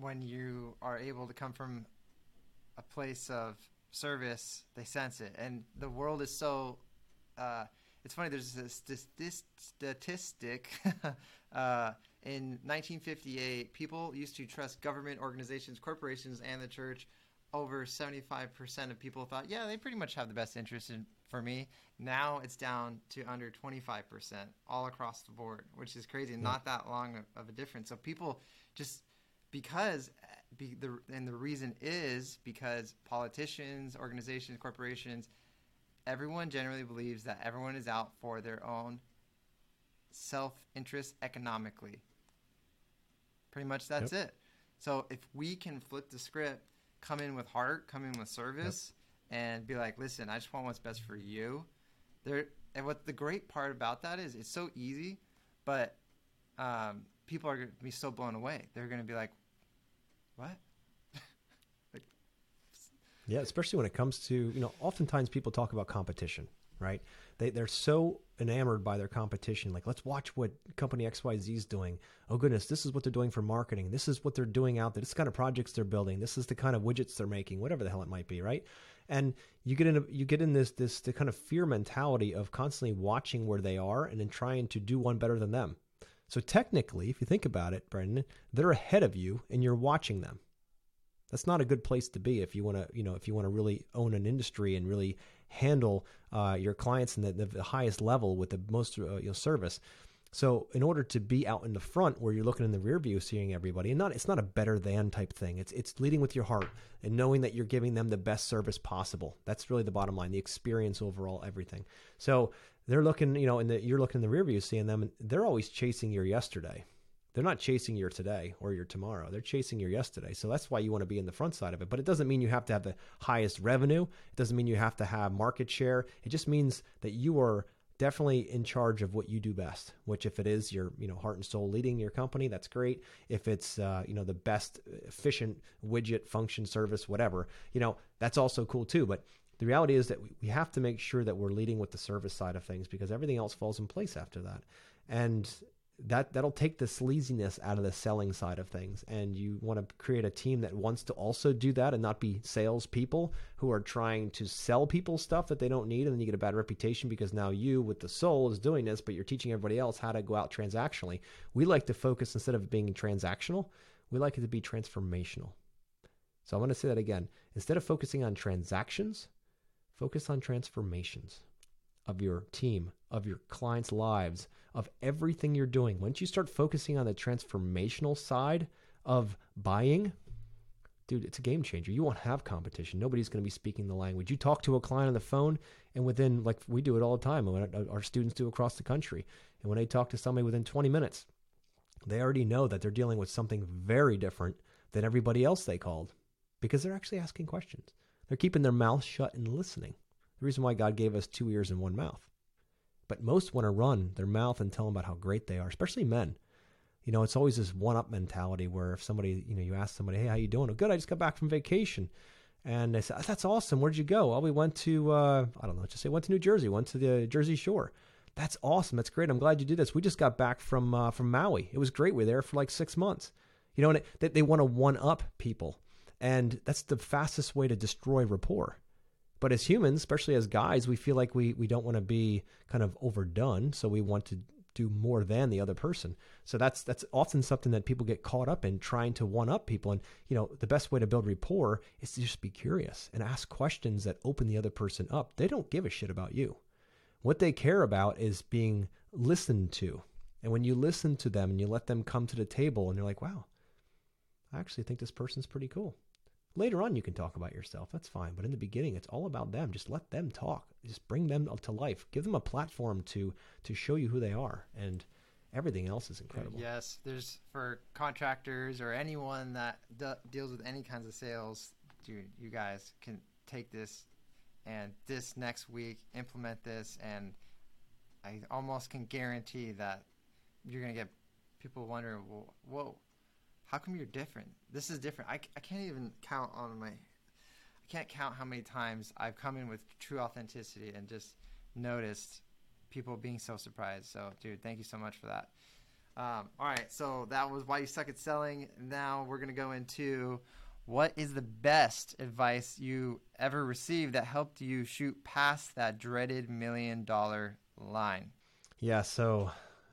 when you are able to come from a place of service, they sense it, and the world is so. Uh, it's funny. There's this, this, this statistic. uh, in 1958, people used to trust government organizations, corporations, and the church. Over 75% of people thought, yeah, they pretty much have the best interest in, for me. Now it's down to under 25% all across the board, which is crazy. Yeah. Not that long of, of a difference. So people just because be the and the reason is because politicians, organizations, corporations, everyone generally believes that everyone is out for their own self-interest economically. Pretty much that's yep. it. So if we can flip the script, come in with heart, come in with service, yep. and be like, listen, I just want what's best for you. There, and what the great part about that is, it's so easy, but um, people are going to be so blown away. They're going to be like, what? like, yeah, especially when it comes to you know, oftentimes people talk about competition, right? They they're so enamored by their competition. Like, let's watch what company XYZ is doing. Oh goodness, this is what they're doing for marketing. This is what they're doing out there. This kind of projects they're building. This is the kind of widgets they're making. Whatever the hell it might be, right? And you get in a, you get in this this the kind of fear mentality of constantly watching where they are and then trying to do one better than them. So technically, if you think about it, Brendan, they're ahead of you and you're watching them. That's not a good place to be if you want to, you know, if you want to really own an industry and really handle uh, your clients in the, the, highest level with the most uh, you know, service. So in order to be out in the front where you're looking in the rear view seeing everybody and not it's not a better than type thing. It's it's leading with your heart and knowing that you're giving them the best service possible. That's really the bottom line, the experience overall everything. So they're looking, you know, the you're looking in the rear view seeing them and they're always chasing your yesterday. They're not chasing your today or your tomorrow. They're chasing your yesterday. So that's why you want to be in the front side of it. But it doesn't mean you have to have the highest revenue. It doesn't mean you have to have market share. It just means that you are definitely in charge of what you do best which if it is your you know heart and soul leading your company that's great. If it's uh, you know the best efficient widget function service whatever you know that's also cool too. But the reality is that we have to make sure that we're leading with the service side of things because everything else falls in place after that. And that that'll take the sleaziness out of the selling side of things. And you want to create a team that wants to also do that and not be salespeople who are trying to sell people stuff that they don't need and then you get a bad reputation because now you with the soul is doing this but you're teaching everybody else how to go out transactionally. We like to focus instead of being transactional we like it to be transformational. So i want to say that again. Instead of focusing on transactions focus on transformations of your team, of your clients' lives, of everything you're doing. Once you start focusing on the transformational side of buying, dude, it's a game changer. You won't have competition. Nobody's going to be speaking the language. You talk to a client on the phone, and within, like we do it all the time, our students do across the country. And when they talk to somebody within 20 minutes, they already know that they're dealing with something very different than everybody else they called because they're actually asking questions. They're keeping their mouth shut and listening. The reason why God gave us two ears and one mouth. But most want to run their mouth and tell them about how great they are, especially men. You know, it's always this one-up mentality where if somebody, you know, you ask somebody, "Hey, how you doing?" Oh, good. I just got back from vacation. And they said, "That's awesome. Where'd you go?" Well, we went to uh, I don't know. Just say went to New Jersey. Went to the Jersey Shore. That's awesome. That's great. I'm glad you did this. We just got back from uh, from Maui. It was great. We were there for like six months. You know, and it, they, they want to one up people, and that's the fastest way to destroy rapport. But as humans, especially as guys, we feel like we, we don't want to be kind of overdone. So we want to do more than the other person. So that's that's often something that people get caught up in trying to one up people. And you know, the best way to build rapport is to just be curious and ask questions that open the other person up. They don't give a shit about you. What they care about is being listened to. And when you listen to them and you let them come to the table and you're like, wow, I actually think this person's pretty cool. Later on, you can talk about yourself. That's fine. But in the beginning, it's all about them. Just let them talk. Just bring them to life. Give them a platform to to show you who they are, and everything else is incredible. Yes, there's for contractors or anyone that deals with any kinds of sales, dude. You guys can take this and this next week implement this, and I almost can guarantee that you're gonna get people wondering, well, whoa, how come you're different? This is different. I, I can't even count on my, I can't count how many times I've come in with true authenticity and just noticed people being so surprised. So, dude, thank you so much for that. Um, all right, so that was why you suck at selling. Now we're gonna go into what is the best advice you ever received that helped you shoot past that dreaded million dollar line. Yeah, so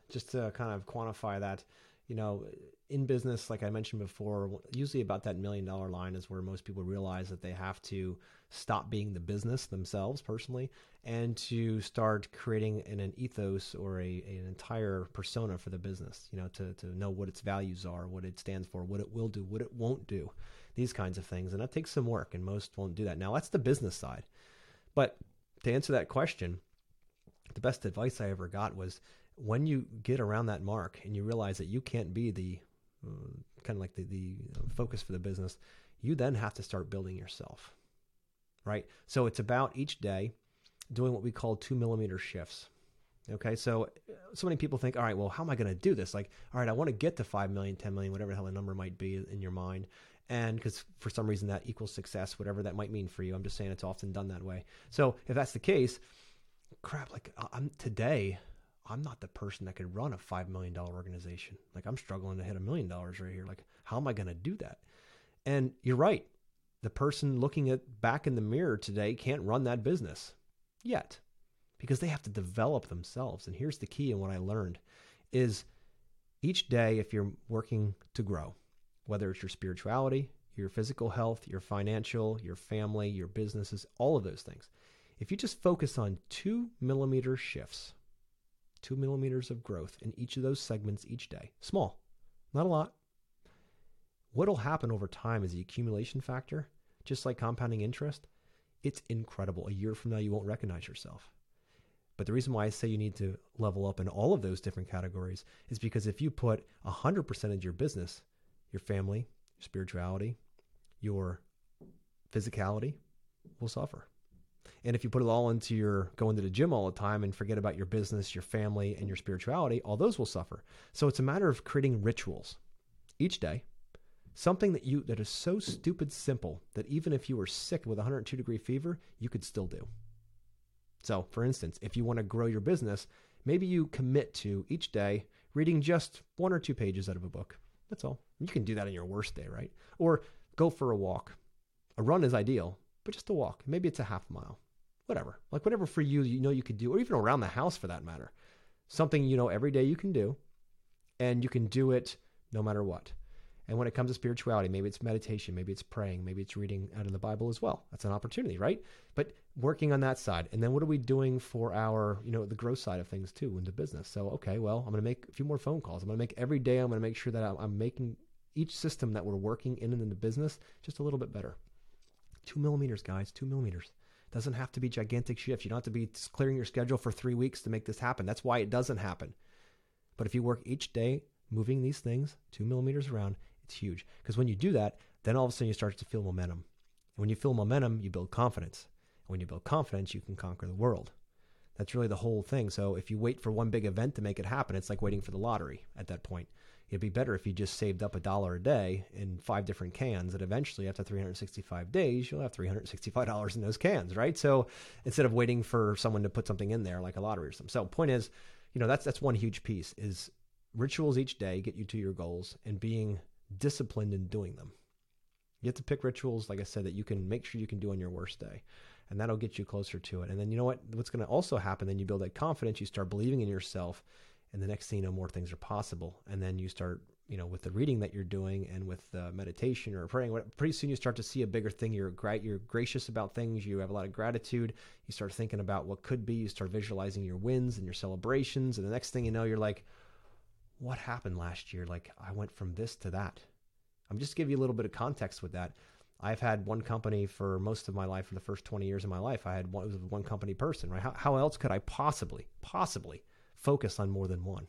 just to kind of quantify that, you know, in business, like I mentioned before, usually about that million dollar line is where most people realize that they have to stop being the business themselves personally and to start creating an, an ethos or a, an entire persona for the business, you know, to, to know what its values are, what it stands for, what it will do, what it won't do, these kinds of things. And that takes some work, and most won't do that. Now, that's the business side. But to answer that question, the best advice I ever got was when you get around that mark and you realize that you can't be the Uh, kind of like the, the uh, focus for the business, you then have to start building yourself. Right? So it's about each day doing what we call two millimeter shifts. Okay, so uh, so many people think, all right, well, how am I going to do this? Like, all right, I want to get to 5 million, 10 million, whatever the hell the number might be in your mind. And because for some reason that equals success, whatever that might mean for you. I'm just saying it's often done that way. So if that's the case, crap, like I'm today, I'm not the person that could run a $5 million organization. Like I'm struggling to hit a million dollars right here. Like, how am I going to do that? And you're right. The person looking at back in the mirror today can't run that business yet because they have to develop themselves. And here's the key and what I learned is each day, if you're working to grow, whether it's your spirituality, your physical health, your financial, your family, your businesses, all of those things, if you just focus on two millimeter shifts, two millimeters of growth in each of those segments each day, small, not a lot, what'll happen over time is the accumulation factor, just like compounding interest, it's incredible. A year from now, you won't recognize yourself. But the reason why I say you need to level up in all of those different categories is because if you put 100% of your business, your family, your spirituality, your physicality will suffer. And if you put it all into your going to the gym all the time and forget about your business, your family, and your spirituality, all those will suffer. So it's a matter of creating rituals each day, something that you that is so stupid simple that even if you were sick with 102 degree fever, you could still do. So, for instance, if you want to grow your business, maybe you commit to each day reading just one or two pages out of a book. That's all. You can do that on your worst day, right? Or go for a walk. A run is ideal, but just a walk. Maybe it's a half mile whatever, like whatever for you, you know, you could do, or even around the house for that matter. Something, you know, every day you can do, and you can do it no matter what. And when it comes to spirituality, maybe it's meditation, maybe it's praying, maybe it's reading out of the Bible as well. That's an opportunity, right? But working on that side. And then what are we doing for our, you know, the growth side of things too in the business? So, okay, well, I'm going to make a few more phone calls. I'm going to make every day, I'm going to make sure that I'm, I'm making each system that we're working in and in the business just a little bit better. Two millimeters, guys, two millimeters. Doesn't have to be gigantic shifts. You don't have to be clearing your schedule for three weeks to make this happen. That's why it doesn't happen. But if you work each day moving these things two millimeters around, it's huge. Because when you do that, then all of a sudden you start to feel momentum. And when you feel momentum, you build confidence. And when you build confidence, you can conquer the world. That's really the whole thing. So if you wait for one big event to make it happen, it's like waiting for the lottery at that point. It'd be better if you just saved up a dollar a day in five different cans and eventually after 365 days, you'll have $365 in those cans, right? So instead of waiting for someone to put something in there like a lottery or something. So point is, you know, that's that's one huge piece is rituals each day get you to your goals and being disciplined in doing them. You have to pick rituals, like I said, that you can make sure you can do on your worst day. And that'll get you closer to it. And then you know what? What's going to also happen? Then you build that confidence. You start believing in yourself and the next thing you know more things are possible. And then you start you know with the reading that you're doing and with the meditation or praying pretty soon you start to see a bigger thing. You're gra- you're gracious about things. You have a lot of gratitude. You start thinking about what could be. You start visualizing your wins and your celebrations. And the next thing you know you're like what happened last year? Like i went from this to that. I'm just give you a little bit of context with that. I've had one company for most of my life, for the first 20 years of my life. I had one, was one company person, right? How, how else could I possibly, possibly focus on more than one?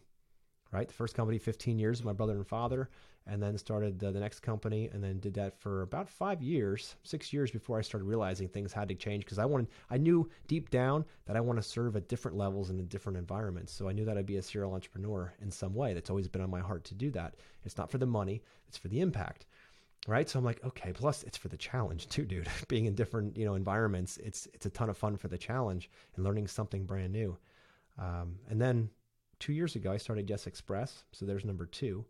Right? The first company, 15 years, my brother and father, and then started the, the next company, and then did that for about five years, six years before I started realizing things had to change because I wanted, I knew deep down that I want to serve at different levels and in different environments. So I knew that I'd be a serial entrepreneur in some way. That's always been on my heart to do that. It's not for the money, it's for the impact right so i'm like okay plus it's for the challenge too dude being in different you know environments it's it's a ton of fun for the challenge and learning something brand new um, and then two years ago i started yes express so there's number two.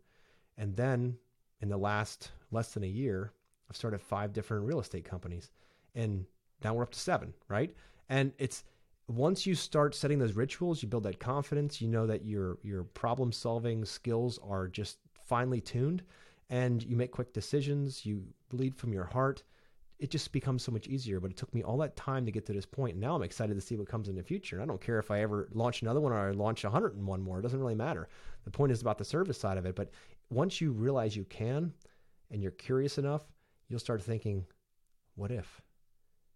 And then in the last less than a year i've started five different real estate companies and now we're up to seven right? And it's once you start setting those rituals you build that confidence you know that your your problem solving skills are just finely tuned and you make quick decisions, you lead from your heart, it just becomes so much easier. But it took me all that time to get to this point. And now I'm excited to see what comes in the future. I don't care if I ever launch another one or I launch 101 more. It doesn't really matter. The point is about the service side of it. But once you realize you can and you're curious enough, you'll start thinking, what if?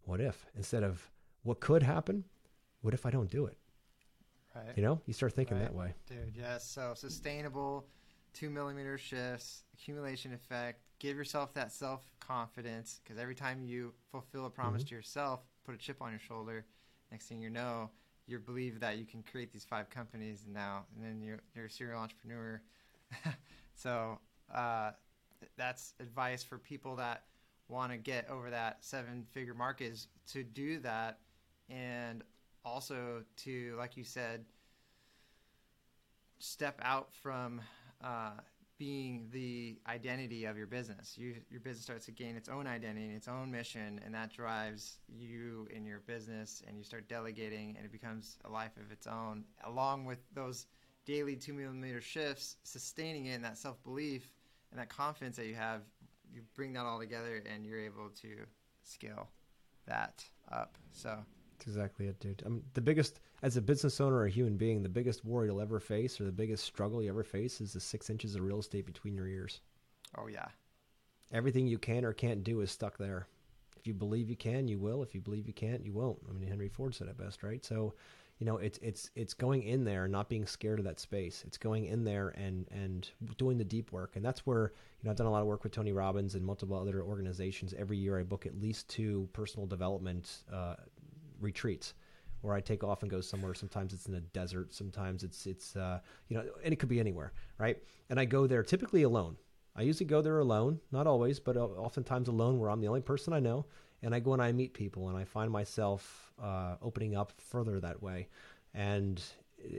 What if? Instead of what could happen, what if I don't do it? Right. You know, you start thinking Right. that way. Dude, yes. So sustainable, two millimeter shifts, accumulation effect. Give yourself that self confidence because every time you fulfill a promise Mhm. to yourself, put a chip on your shoulder. Next thing you know, you believe that you can create these five companies now, and then you're you're a serial entrepreneur. so uh, th- that's advice for people that want to get over that seven figure mark is to do that and also to like you said step out from uh, being the identity of your business. You, your business starts to gain its own identity and its own mission, and that drives you in your business. And you start delegating, and it becomes a life of its own. Along with those daily two millimeter shifts, sustaining it, and that self belief and that confidence that you have, you bring that all together, and you're able to scale that up. So. That's exactly it, dude. I mean, the biggest, as a business owner or a human being, the biggest worry you'll ever face or the biggest struggle you ever face is the six inches of real estate between your ears. Oh yeah, Everything you can or can't do is stuck there. If you believe you can, you will. If you believe you can't, you won't. I mean, Henry Ford said it best, right? So, you know, it's it's it's going in there and not being scared of that space. It's going in there and and doing the deep work. And that's where you know I've done a lot of work with Tony Robbins and multiple other organizations. Every year, I book at least two personal development uh, retreats where I take off and go somewhere. Sometimes it's in a desert. Sometimes it's it's uh, you know, and it could be anywhere, right? And I go there typically alone. I usually go there alone, not always, but uh, oftentimes alone, where I'm the only person I know. And I go and I meet people, and I find myself uh, opening up further that way. And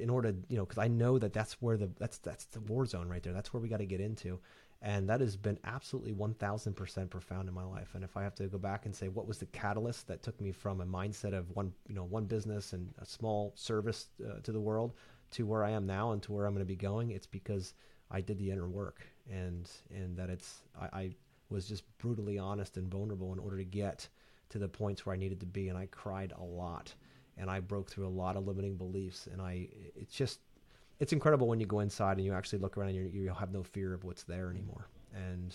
in order, to, you know, because I know that that's where the that's that's the war zone right there. That's where we got to get into and that has been absolutely 1000% profound in my life. And if i have to go back and say what was the catalyst that took me from a mindset of one you know one business and a small service uh, to the world to where i am now and to where i'm going to be going it's because i did the inner work. And and that it's I, I was just brutally honest and vulnerable in order to get to the points where i needed to be. And i cried a lot. And i broke through a lot of limiting beliefs. And i it's just it's incredible when you go inside and you actually look around and you you have no fear of what's there anymore. And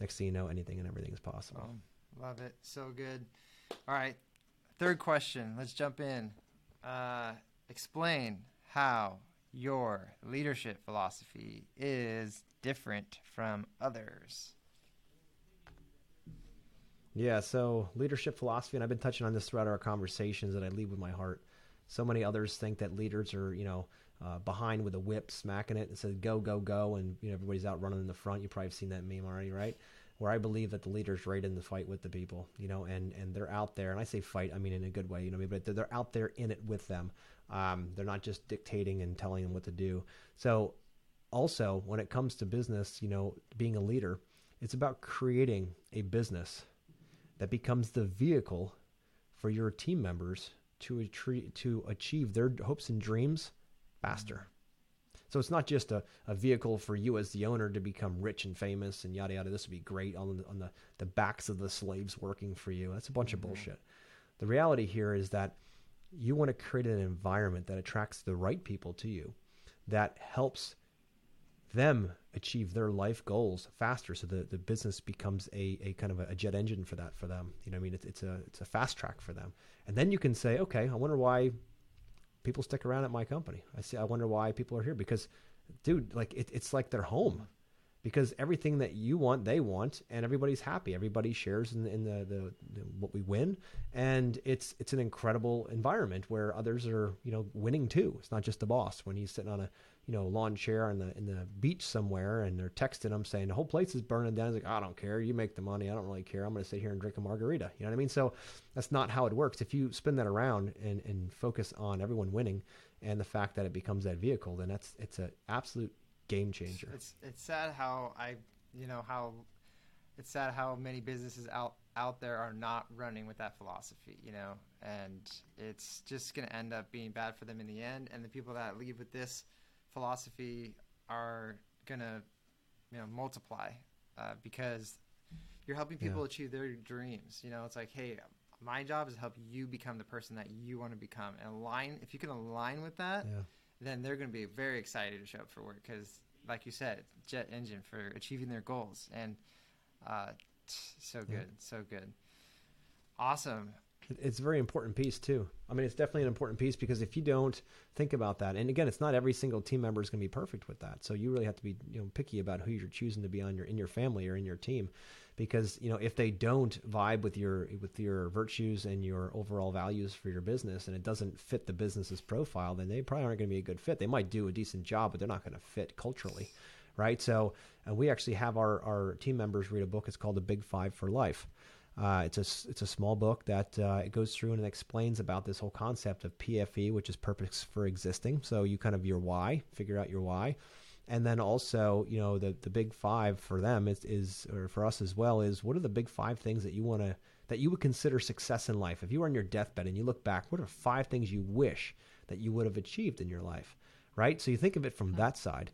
next thing you know, anything and everything is possible. Um, love it. So good. All right. Third question. Let's jump in. Uh, explain how your leadership philosophy is different from others. Yeah, so leadership philosophy, and I've been touching on this throughout our conversations that I lead with my heart. So many others think that leaders are, you know, uh, behind with a whip, smacking it and says "go, go, go," and you know everybody's out running in the front. You probably have seen that meme already, right? Where I believe that the leader's right in the fight with the people, you know, and and they're out there, and I say fight, I mean in a good way, you know, but they're, they're out there in it with them. Um, they're not just dictating and telling them what to do. So, also when it comes to business, you know, being a leader, it's about creating a business that becomes the vehicle for your team members to to achieve their hopes and dreams faster. So it's not just a, a vehicle for you as the owner to become rich and famous and yada yada. This would be great on the, on the, the backs of the slaves working for you. That's a bunch of mm-hmm. bullshit. The reality here is that you want to create an environment that attracts the right people to you, that helps them achieve their life goals faster so the, the business becomes a, a kind of a, jet engine for that for them you know what i mean it's, it's a it's a fast track for them and then you can say okay i wonder why people stick around at my company i see i wonder why people are here because dude like it, it's like their home because everything that you want, they want, and everybody's happy. Everybody shares in, in the, the, the, what we win, and it's it's an incredible environment where others are you know winning too. It's not just the boss when he's sitting on a you know lawn chair on the in the beach somewhere, and they're texting them saying the whole place is burning down. He's like, I don't care. You make the money. I don't really care. I'm going to sit here and drink a margarita. You know what I mean? So that's not how it works. If you spin that around and and focus on everyone winning and the fact that it becomes that vehicle, then that's it's an absolute game changer. It's it's sad how I you know how it's sad how many businesses out out there are not running with that philosophy, you know, and it's just going to end up being bad for them in the end. And the people that leave with this philosophy are going to, you know, multiply uh, because you're helping people yeah. achieve their dreams. You know, it's like, hey, my job is to help you become the person that you want to become, and align. If you can align with that. Yeah then they're going to be very excited to show up for work because, like you said, jet engine for achieving their goals. And uh, so good, yeah. so good. Awesome. It's a very important piece too. I mean, it's definitely an important piece because if you don't think about that, and again, it's not every single team member is going to be perfect with that. So you really have to be you know picky about who you're choosing to be on your in your family or in your team because you know if they don't vibe with your with your virtues and your overall values for your business and it doesn't fit the business's profile then they probably aren't going to be a good fit they might do a decent job but they're not going to fit culturally right so uh, we actually have our, our team members read a book it's called the big five for life uh, it's a it's a small book that uh, it goes through and it explains about this whole concept of PFE, which is purpose for existing. So you kind of your why, figure out your why, and then also you know the the big five for them is is or for us as well is what are the big five things that you want to that you would consider success in life? If you were on your deathbed and you look back what are five things you wish that you would have achieved in your life right? So you think of it from that side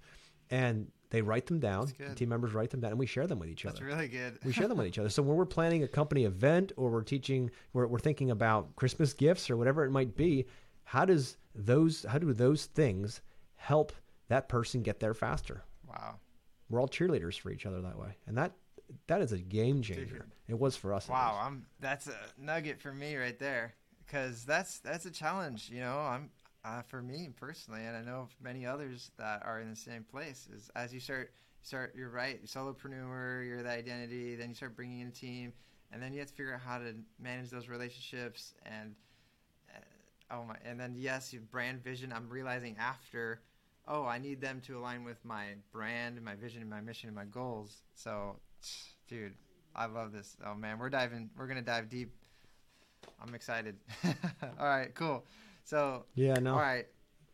and they write them down team members write them down and we share them with each other that's really good we share them with each other so when we're planning a company event or we're teaching we're, we're thinking about christmas gifts or whatever it might be how does those how do those things help that person get there faster. Wow. We're all cheerleaders for each other that way. And that that is a game changer. Dude. It was for us. Wow, I'm that's a nugget for me right there cuz that's that's a challenge, you know. I'm uh, for me personally and I know many others that are in the same place is as you start start you're right, you're solopreneur, you're the identity, then you start bringing in a team and then you have to figure out how to manage those relationships and uh, oh my and then yes, your brand vision. I'm realizing after oh, I need them to align with my brand, my vision, my mission, and my goals. So, dude, I love this. Oh man, we're diving. We're gonna dive deep. I'm excited. all right, cool. So yeah, no. All right.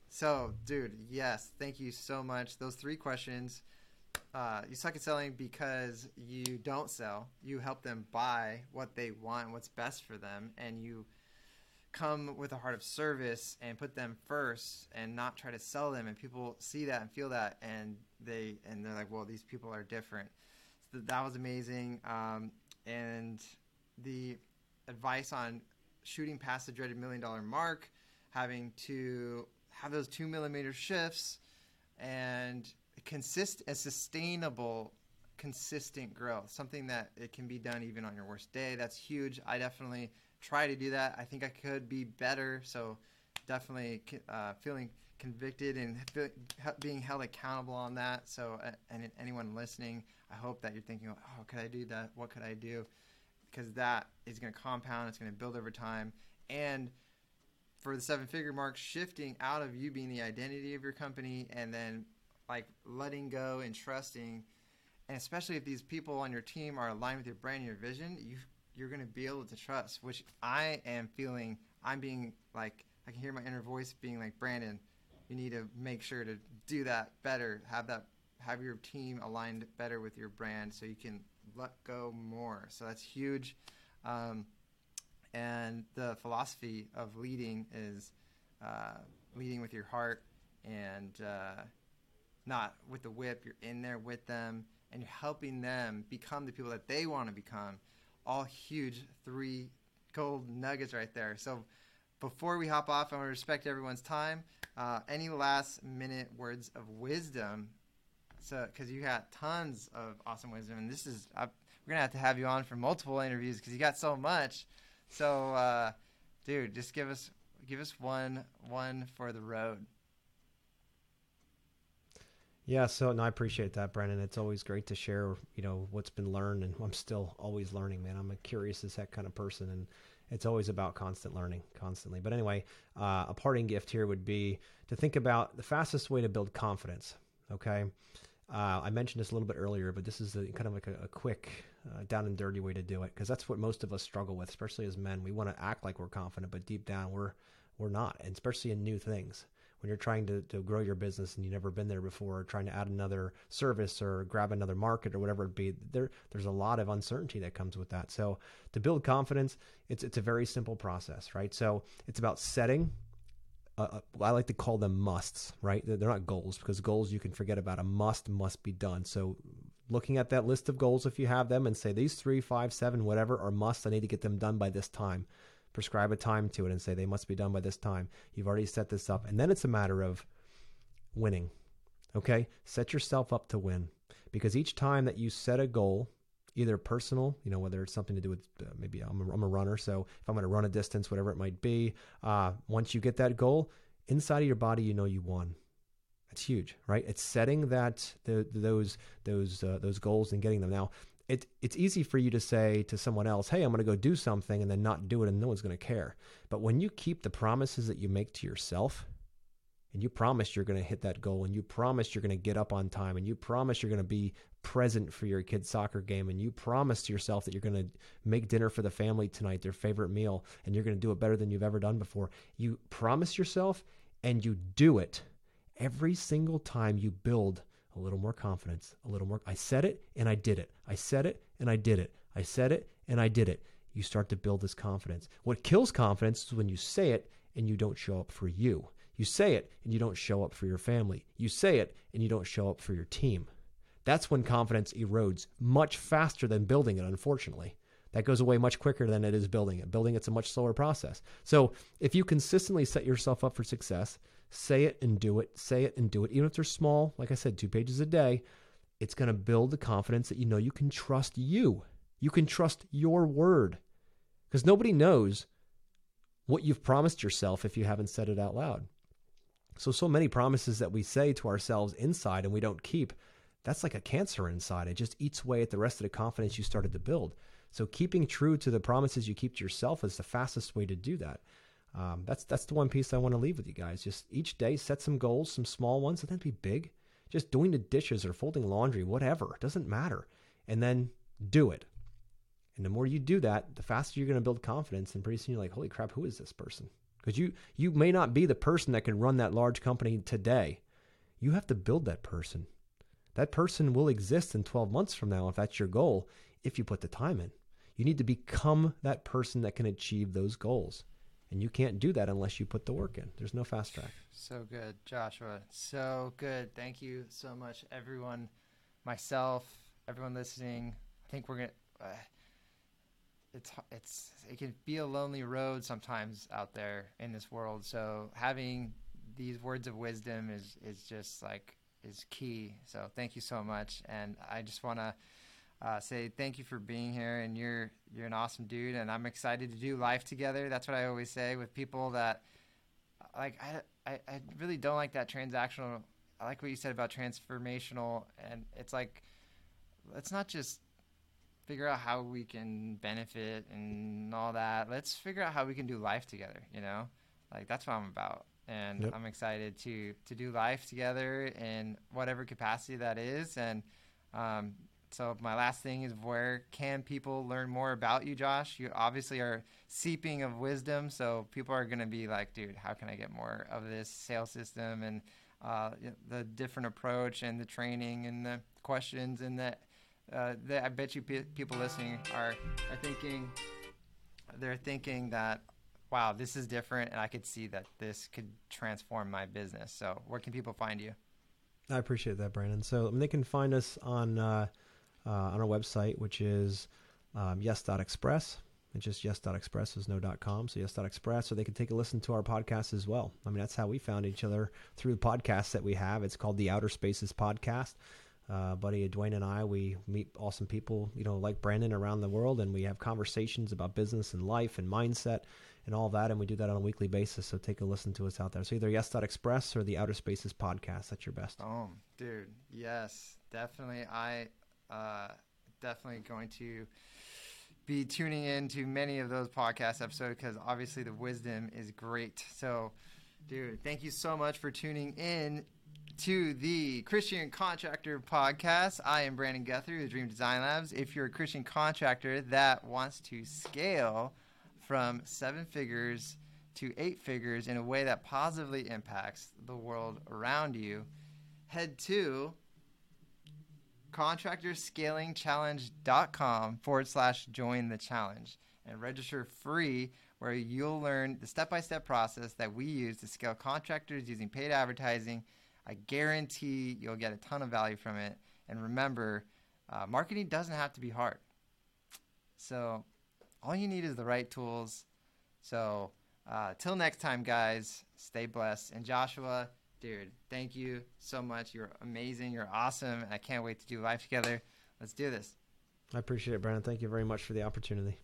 So, dude, yes, thank you so much. Those three questions. Uh, you suck at selling because you don't sell. You help them buy what they want, what's best for them, and you come with a heart of service and put them first and not try to sell them and people see that and feel that and they and they're like well these people are different so that was amazing um, and the advice on shooting past the dreaded million dollar mark having to have those two millimeter shifts and consist a sustainable consistent growth something that it can be done even on your worst day that's huge i definitely try to do that. I think I could be better. So definitely uh, feeling convicted and being held accountable on that. So, and anyone listening, I hope that you're thinking, oh, could I do that? What could I do? Because that is going to compound. It's going to build over time. And for the seven figure mark, shifting out of you being the identity of your company and then like letting go and trusting. And especially if these people on your team are aligned with your brand and your vision, you you're going to be able to trust, which I am feeling. I'm being like, I can hear my inner voice being like, Brandon, you need to make sure to do that better. Have that, have your team aligned better with your brand so you can let go more. So that's huge. Um, and the philosophy of leading is uh, leading with your heart and uh, not with the whip. You're in there with them and you're helping them become the people that they want to become all huge three gold nuggets right there. So before we hop off, I want to respect everyone's time. Uh, any last minute words of wisdom So, because you got tons of awesome wisdom, and this is I, we're gonna have to have you on for multiple interviews because you got so much. So, uh, dude, just give us give us one one for the road. Yeah, so no, I appreciate that, Brennan. It's always great to share, you know, what's been learned, and I'm still always learning, man. I'm a curious as heck kind of person, and it's always about constant learning, constantly. But anyway, uh, a parting gift here would be to think about the fastest way to build confidence. Okay, uh, I mentioned this a little bit earlier, but this is a, kind of like a, a quick, uh, down and dirty way to do it because that's what most of us struggle with, especially as men. We want to act like we're confident, but deep down we're we're not, and especially in new things when you're trying to, to grow your business and you've never been there before, trying to add another service or grab another market or whatever it be, there there's a lot of uncertainty that comes with that. So to build confidence, it's it's a very simple process, right? So it's about setting. Uh, I like to call them musts, right? They're not goals because goals you can forget about. A must must be done. So looking at that list of goals, if you have them, and say these three, five, seven, whatever are must. I need to get them done by this time prescribe a time to it and say they must be done by this time. You've already set this up. And then it's a matter of winning. Okay? Set yourself up to win. Because each time that you set a goal, either personal, you know, whether it's something to do with uh, maybe I'm a, I'm a runner, so if I'm going to run a distance, whatever it might be, uh, once you get that goal, inside of your body, you know you won. That's huge, right? It's setting that the, those those uh, those goals and getting them. Now, it, it's easy for you to say to someone else, hey, I'm going to go do something and then not do it and no one's going to care. But when you keep the promises that you make to yourself, and you promise you're going to hit that goal, and you promise you're going to get up on time, and you promise you're going to be present for your kid's soccer game, and you promise to yourself that you're going to make dinner for the family tonight, their favorite meal, and you're going to do it better than you've ever done before. You promise yourself and you do it every single time you build a little more confidence, a little more. I said it and I did it. I said it and I did it. I said it and I did it. You start to build this confidence. What kills confidence is when you say it and you don't show up for you. You say it and you don't show up for your family. You say it and you don't show up for your team. That's when confidence erodes much faster than building it, unfortunately. That goes away much quicker than it is building it. Building it's a much slower process. So if you consistently set yourself up for success, Say it and do it. Say it and do it. Even if they're small, like I said, two pages a day, it's going to build the confidence that you know you can trust you. You can trust your word because nobody knows what you've promised yourself if you haven't said it out loud. So, so many promises that we say to ourselves inside and we don't keep, that's like a cancer inside. It just eats away at the rest of the confidence you started to build. So, keeping true to the promises you keep to yourself is the fastest way to do that um, that's that's the one piece I want to leave with you guys. Just each day set some goals, some small ones, and then be big. Just doing the dishes or folding laundry, whatever, doesn't matter. And then do it. And the more you do that, the faster you're going to build confidence. And pretty soon you're like, holy crap, who is this person? Because you you may not be the person that can run that large company today. You have to build that person. That person will exist in 12 months from now if that's your goal, if you put the time in. You need to become that person that can achieve those goals. And you can't do that unless you put the work in. There's no fast track. So good, Joshua. So good. Thank you so much, everyone, myself, everyone listening. I think we're gonna. Uh, it's it's it can be a lonely road sometimes out there in this world. So having these words of wisdom is is just like is key. So thank you so much, and I just want to uh, say thank you for being here. And you're you're an awesome dude, and I'm excited to do life together. That's what I always say with people that like I I, I really don't like that transactional. I like what you said about transformational, and it's like let's not just figure out how we can benefit and all that. Let's figure out how we can do life together. You know, like that's what I'm about and yep. I'm excited to to do life together in whatever capacity that is. And um, so my last thing is where can people learn more about you, Josh? You obviously are seeping of wisdom, so people are going to be like, dude, how can I get more of this sales system and uh, the different approach and the training and the questions and that uh, the I bet you pe- people listening are are thinking they're thinking that wow, this is different, and I could see that this could transform my business. So where can people find you? I appreciate that, Brandon. So they can find us on. Uh, uh, on our website, which is um, yes.express. It's just yes.express is no.com. So yes.express, so they can take a listen to our podcast as well. I mean, that's how we found each other through the podcast that we have. It's called the Outer Spaces Podcast. uh, buddy Dwayne and I, we meet awesome people, you know, like Brandon around the world, and we have conversations about business and life and mindset and all that. And we do that on a weekly basis. So take a listen to us out there. So either Yes.Express or the Outer Spaces podcast. That's your best. Oh, dude. Yes, definitely. I uh, definitely going to be tuning in to many of those podcast episodes because obviously the wisdom is great. So, dude, thank you so much for tuning in to the Christian Contractor Podcast. I am Brandon Guthrie with Dream Design Labs. If you're a Christian contractor that wants to scale from seven figures to eight figures in a way that positively impacts the world around you, head to contractorscalingchallenge.com forward slash join the challenge and register free where you'll learn the step-by-step process that we use to scale contractors using paid advertising. I guarantee you'll get a ton of value from it. And remember uh, marketing doesn't have to be hard. So all you need is the right tools. So uh, till next time guys stay blessed. And joshua dude thank you so much you're amazing you're awesome and i can't wait to do life together let's do this I appreciate it, Brandon. Thank you very much for the opportunity.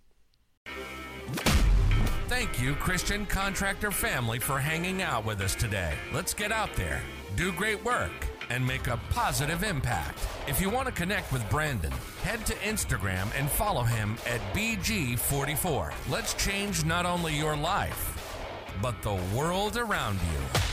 Thank you, Christian Contractor family, for hanging out with us today. Let's get out there, do great work, and make a positive impact. If you want to connect with Brandon, head to Instagram and follow him at BG44. Let's change not only your life, but the world around you.